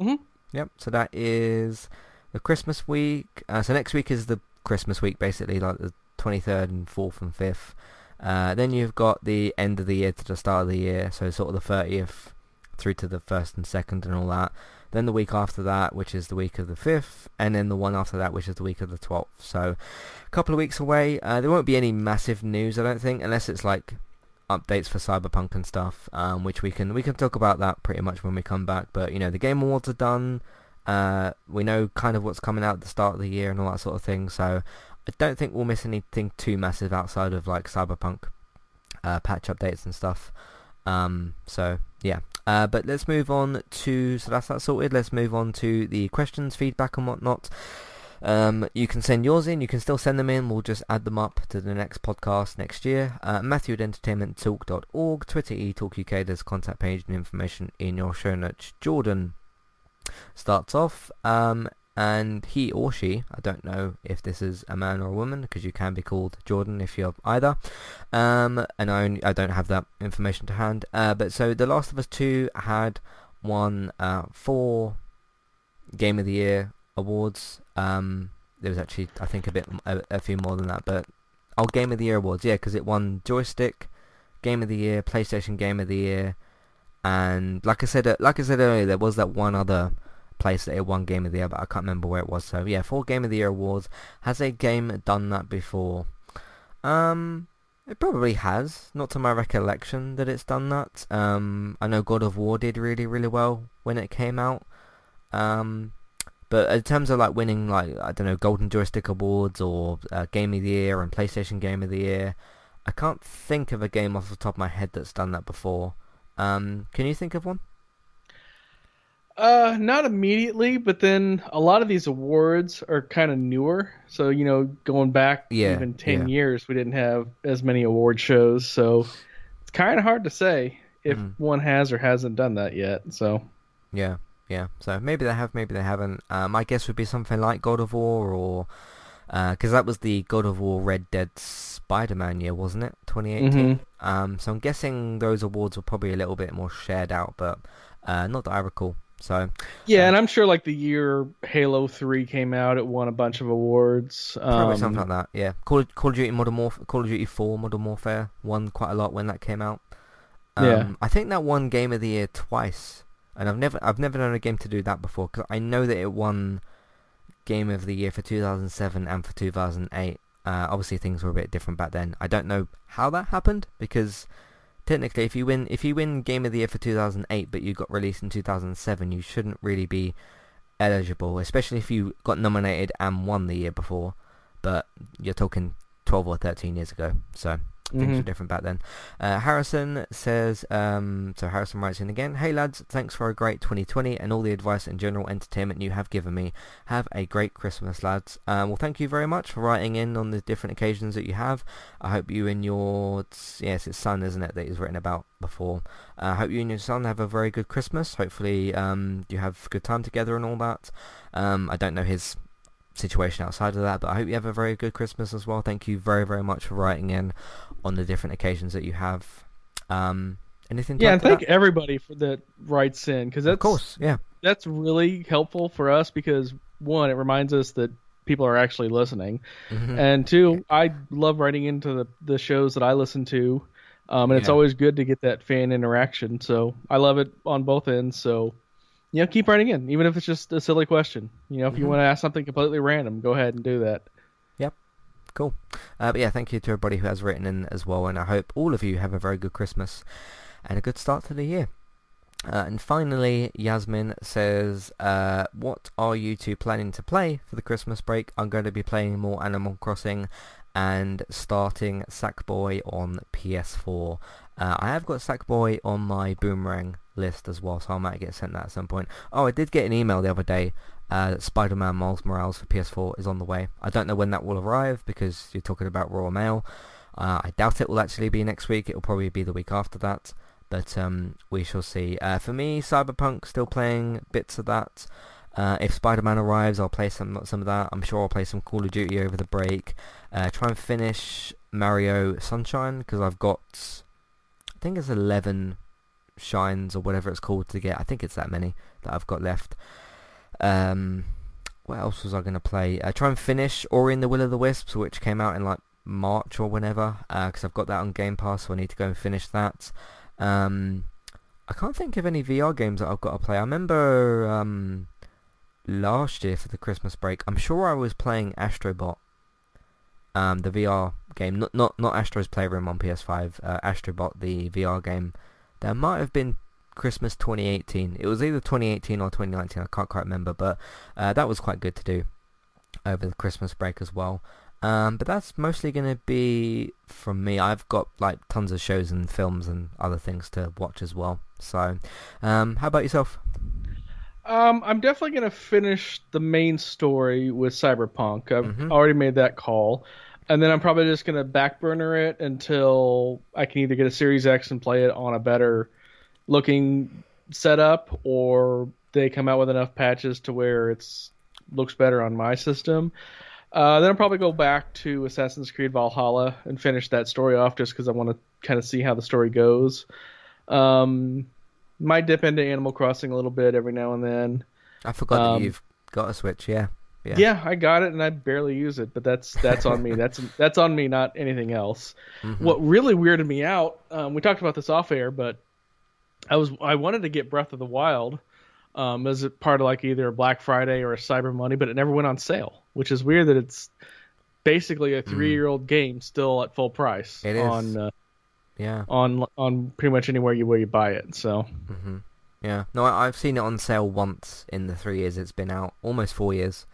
Mhm. Yep. So that is the Christmas week. Uh, so next week is the Christmas week, basically, like the 23rd and 4th and 5th. Uh, then you've got the end of the year to the start of the year, so sort of the 30th through to the 1st and 2nd and all that. Then the week after that, which is the week of the 5th, and then the one after that, which is the week of the 12th. So a couple of weeks away. Uh, there won't be any massive news, I don't think, unless it's like updates for Cyberpunk and stuff, um, which we can we can talk about that pretty much when we come back. But you know, the Game Awards are done. Uh, we know kind of what's coming out at the start of the year and all that sort of thing. So I don't think we'll miss anything too massive outside of like Cyberpunk uh, patch updates and stuff. Um, so yeah, uh, but let's move on to so that's that sorted. Let's move on to the questions, feedback, and whatnot. Um, you can send yours in. You can still send them in. We'll just add them up to the next podcast next year. Uh, Matthew at entertainmenttalk.org, Twitter eTalkUK. There's a contact page and information in your show notes. Jordan starts off, um, and he or she, I don't know if this is a man or a woman, because you can be called Jordan if you're either. Um, and I only, I don't have that information to hand. Uh, but so The Last of Us 2 had won uh, four Game of the Year awards. Um, there was actually, I think, a bit, a, a few more than that, but oh, Game of the Year awards, yeah, because it won Joystick, Game of the Year, PlayStation Game of the Year, and like I said, uh, like I said earlier, there was that one other place that it won Game of the Year, but I can't remember where it was. So yeah, four Game of the Year awards. Has a game done that before? Um, it probably has. Not to my recollection that it's done that. Um, I know God of War did really, really well when it came out. Um, but in terms of like winning, like I don't know, Golden Joystick Awards or uh, Game of the Year and PlayStation Game of the Year, I can't think of a game off the top of my head that's done that before. Um, can you think of one? Uh, not immediately, but then a lot of these awards are kind of newer. So you know, going back Yeah, even ten yeah. years, we didn't have as many award shows. So it's kind of hard to say if Mhm. one has or hasn't done that yet. So Yeah, yeah. So maybe they have, maybe they haven't. Uh, my guess would be something like God of War, or because that was the God of War Red Dead Spider-Man year, wasn't it? 2018. Um, so I'm guessing those awards were probably a little bit more shared out, but uh, not that I recall. So yeah, Uh, and I'm sure like the year Halo Three came out, it won a bunch of awards. probably Um, something like that. Yeah, Call of, Call of Duty Modern Warfare, Call of Duty 4 Modern Warfare won quite a lot when that came out. Um, Yeah. I think that won Game of the Year twice, and I've never I've never known a game to do that before because I know that it won Game of the Year for 2007 and for 2008. Uh, obviously, things were a bit different back then. I don't know how that happened because technically, if you win if you win Game of the Year for 2008, but you got released in 2007, you shouldn't really be eligible, especially if you got nominated and won the year before. But you're talking 12 or 13 years ago, so things Mhm. were different back then. Uh, Harrison says, um, so Harrison writes in again, Hey lads, thanks for a great 2020 and all the advice and general entertainment you have given me. Have a great Christmas, lads. Um, well, thank you very much for writing in on the different occasions that you have. I hope you and your, yes, it's son, isn't it, that he's written about before. I uh, hope you and your son have a very good Christmas. Hopefully um, you have a good time together and all that. Um, I don't know his situation outside of that, but I hope you have a very good Christmas as well. Thank you very, very much for writing in on the different occasions that you have. Um, anything? To Yeah, and thank that? everybody for that writes in because that's Of course, yeah. that's really helpful for us because one, it reminds us that people are actually listening, Mhm. and two, I love writing into the the shows that I listen to, um, and it's always good to get that fan interaction. So I love it on both ends. So. You know, keep writing in, even if it's just a silly question. You know, if you Mhm. want to ask something completely random, go ahead and do that. Yep. Cool. Uh, but yeah, thank you to everybody who has written in as well, and I hope all of you have a very good Christmas and a good start to the year. Uh, and finally, Yasmin says, uh, what are you two planning to play for the Christmas break? I'm going to be playing more Animal Crossing and starting Sackboy on PS4. Uh, I have got Sackboy on my Boomerang list as well, so I might get sent that at some point. Oh, I did get an email the other day uh, that Spider-Man Miles Morales for PS4 is on the way. I don't know when that will arrive because you're talking about Royal Mail. Uh, I doubt it will actually be next week. It will probably be the week after that. But um, we shall see. Uh, for me, Cyberpunk, still playing bits of that. Uh, if Spider-Man arrives, I'll play some some of that. I'm sure I'll play some Call of Duty over the break. Uh, try and finish Mario Sunshine because I've got, think it's 11 shines or whatever it's called to get. I think it's that many that I've got left. Um, what else was I going to play? Uh, try and finish Ori and the Will of the Wisps, which came out in like March or whenever, because uh, I've got that on Game Pass, so I need to go and finish that. Um, I can't think of any VR games that I've got to play. I remember um, last year for the Christmas break, I'm sure I was playing Astrobot, um, the VR game, not not not Astro's Playroom on PS5, uh, Astrobot, the VR game. That might have been Christmas 2018. It was either 2018 or 2019. I can't quite remember, but uh, that was quite good to do over the Christmas break as well. Um, but that's mostly going to be from me. I've got like tons of shows and films and other things to watch as well. So, um, how about yourself? Um, I'm definitely going to finish the main story with Cyberpunk. I've mm-hmm. already made that call. And then I'm probably just going to backburner it until I can either get a Series X and play it on a better looking setup or they come out with enough patches to where it's looks better on my system. Uh, then I'll probably go back to Assassin's Creed Valhalla and finish that story off just because I want to kind of see how the story goes. Um, might dip into Animal Crossing a little bit every now and then. I forgot um, that you've got a Switch, yeah. yeah. Yeah, I got it and I barely use it, but that's that's on me. <laughs> That's that's on me, not anything else. Mm-hmm. What really weirded me out, um, we talked about this off air, but I was I wanted to get Breath of the Wild um, as a part of like either a Black Friday or a Cyber Monday, but it never went on sale, which is weird that it's basically a hmm. three year old mm. game still at full price it on is. Uh, yeah on on pretty much anywhere you where you buy it. So mm-hmm. yeah, no, I, have seen it on sale once in the three years it's been out, almost four years.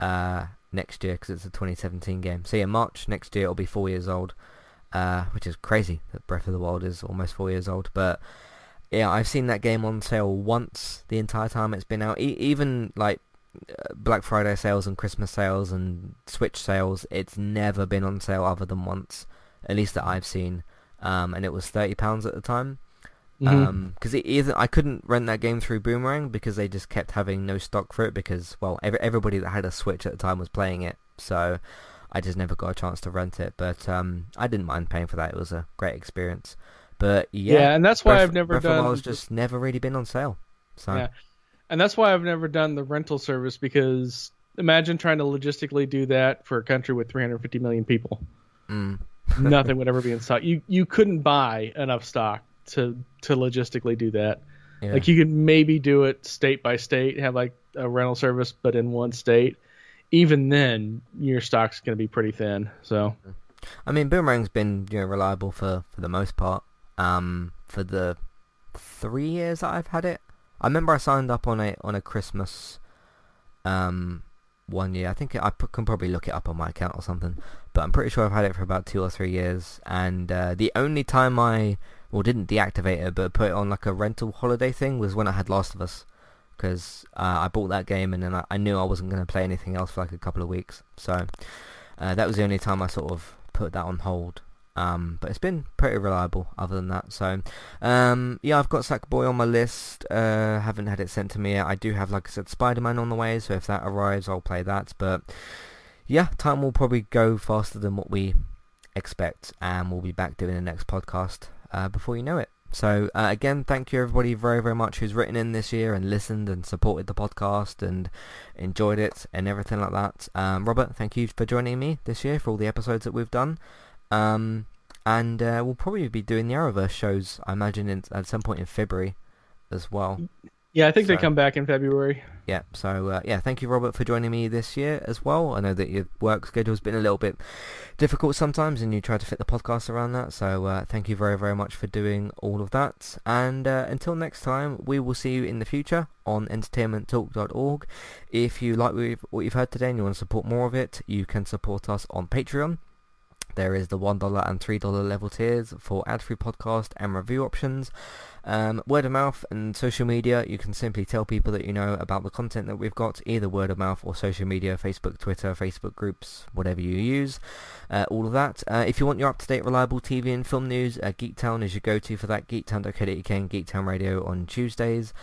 Uh, next year because it's a 2017 game. So yeah, March next year it'll be four years old, uh, which is crazy that Breath of the Wild is almost four years old, but yeah, I've seen that game on sale once the entire time it's been out. E- even like uh, Black Friday sales and Christmas sales and Switch sales, it's never been on sale other than once, at least that I've seen. Um, and it was thirty pounds at the time. Because mm-hmm. um, either I couldn't rent that game through Boomerang because they just kept having no stock for it because well every, everybody that had a Switch at the time was playing it, so I just never got a chance to rent it. But um, I didn't mind paying for that; it was a great experience. But yeah, yeah, and that's why Breath, I've never Breath done. Breath just never really been on sale. So yeah, and that's why I've never done the rental service because imagine trying to logistically do that for a country with 350 million people. Mm. <laughs> Nothing would ever be in stock. You you couldn't buy enough stock to to logistically do that. Yeah. Like you could maybe do it state by state, have like a rental service, but in one state. Even then, your stock's going to be pretty thin. So, I mean, Boomerang's been you know reliable for for the most part um, for the three years that I've had it. I remember I signed up on a on a Christmas um, one year. I think I can probably look it up on my account or something, but I'm pretty sure I've had it for about two or three years. And uh, the only time I well didn't deactivate it, but put it on like a rental holiday thing was when I had Last of Us, because uh, I bought that game and then I, I knew I wasn't going to play anything else for like a couple of weeks. So uh, that was the only time I sort of put that on hold. Um, but it's been pretty reliable other than that. So, um, yeah, I've got Sackboy on my list. Uh, haven't had it sent to me yet. I do have, like I said, Spider-Man on the way, so if that arrives, I'll play that. But, yeah, time will probably go faster than what we expect, and we'll be back doing the next podcast uh, before you know it. So, uh, again, thank you everybody very, very much who's written in this year and listened and supported the podcast and enjoyed it and everything like that. Um, Robert, thank you for joining me this year for all the episodes that we've done. Um, and uh, we'll probably be doing the Arrowverse shows, I imagine, in, at some point in February as well. Yeah, I think so, they come back in February. Yeah, so uh, yeah, thank you, Robert, for joining me this year as well. I know that your work schedule's been a little bit difficult sometimes, and you try to fit the podcast around that. So uh, thank you very, very much for doing all of that. And uh, until next time, we will see you in the future on entertainmenttalk.org. If you like what you've heard today and you want to support more of it, you can support us on Patreon There is the $1 and $3 level tiers for ad-free podcast and review options. Um, word of mouth and social media, you can simply tell people that you know about the content that we've got, either word of mouth or social media, Facebook, Twitter, Facebook groups, whatever you use, uh, all of that. Uh, if you want your up-to-date, reliable TV and film news, uh, Geektown is your go-to for that, geektown.co.uk and Geektown Radio on Tuesdays.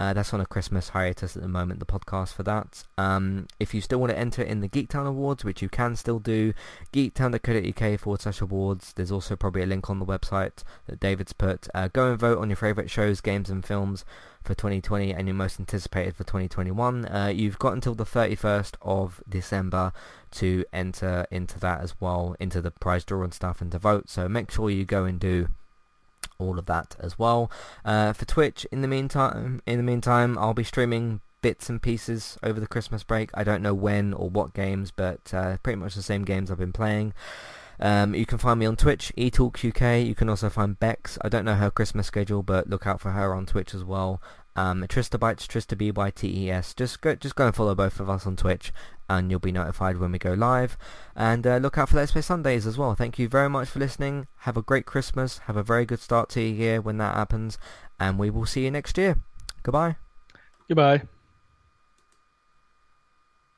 Uh, that's on a Christmas hiatus at the moment, the podcast for that. Um, if you still want to enter in the Geektown Awards, which you can still do, geektown.co.uk forward slash awards. There's also probably a link on the website that David's put. Uh, go and vote on your favourite shows, games and films for 2020 and your most anticipated for 2021. Uh, you've got until the 31st of December to enter into that as well, into the prize draw and stuff and to vote. So make sure you go and do all of that as well. Uh, for Twitch, in the meantime, in the meantime, I'll be streaming bits and pieces over the Christmas break. I don't know when or what games, but uh, pretty much the same games I've been playing. Um, you can find me on Twitch, eTalkUK. You can also find Bex. I don't know her Christmas schedule, but look out for her on Twitch as well. Um, Tristabytes, Trista B Y T E S. Just go, just go and follow both of us on Twitch, and you'll be notified when we go live. And uh, look out for Let's Play Sundays as well. Thank you very much for listening. Have a great Christmas. Have a very good start to your year when that happens, and we will see you next year. Goodbye. Goodbye.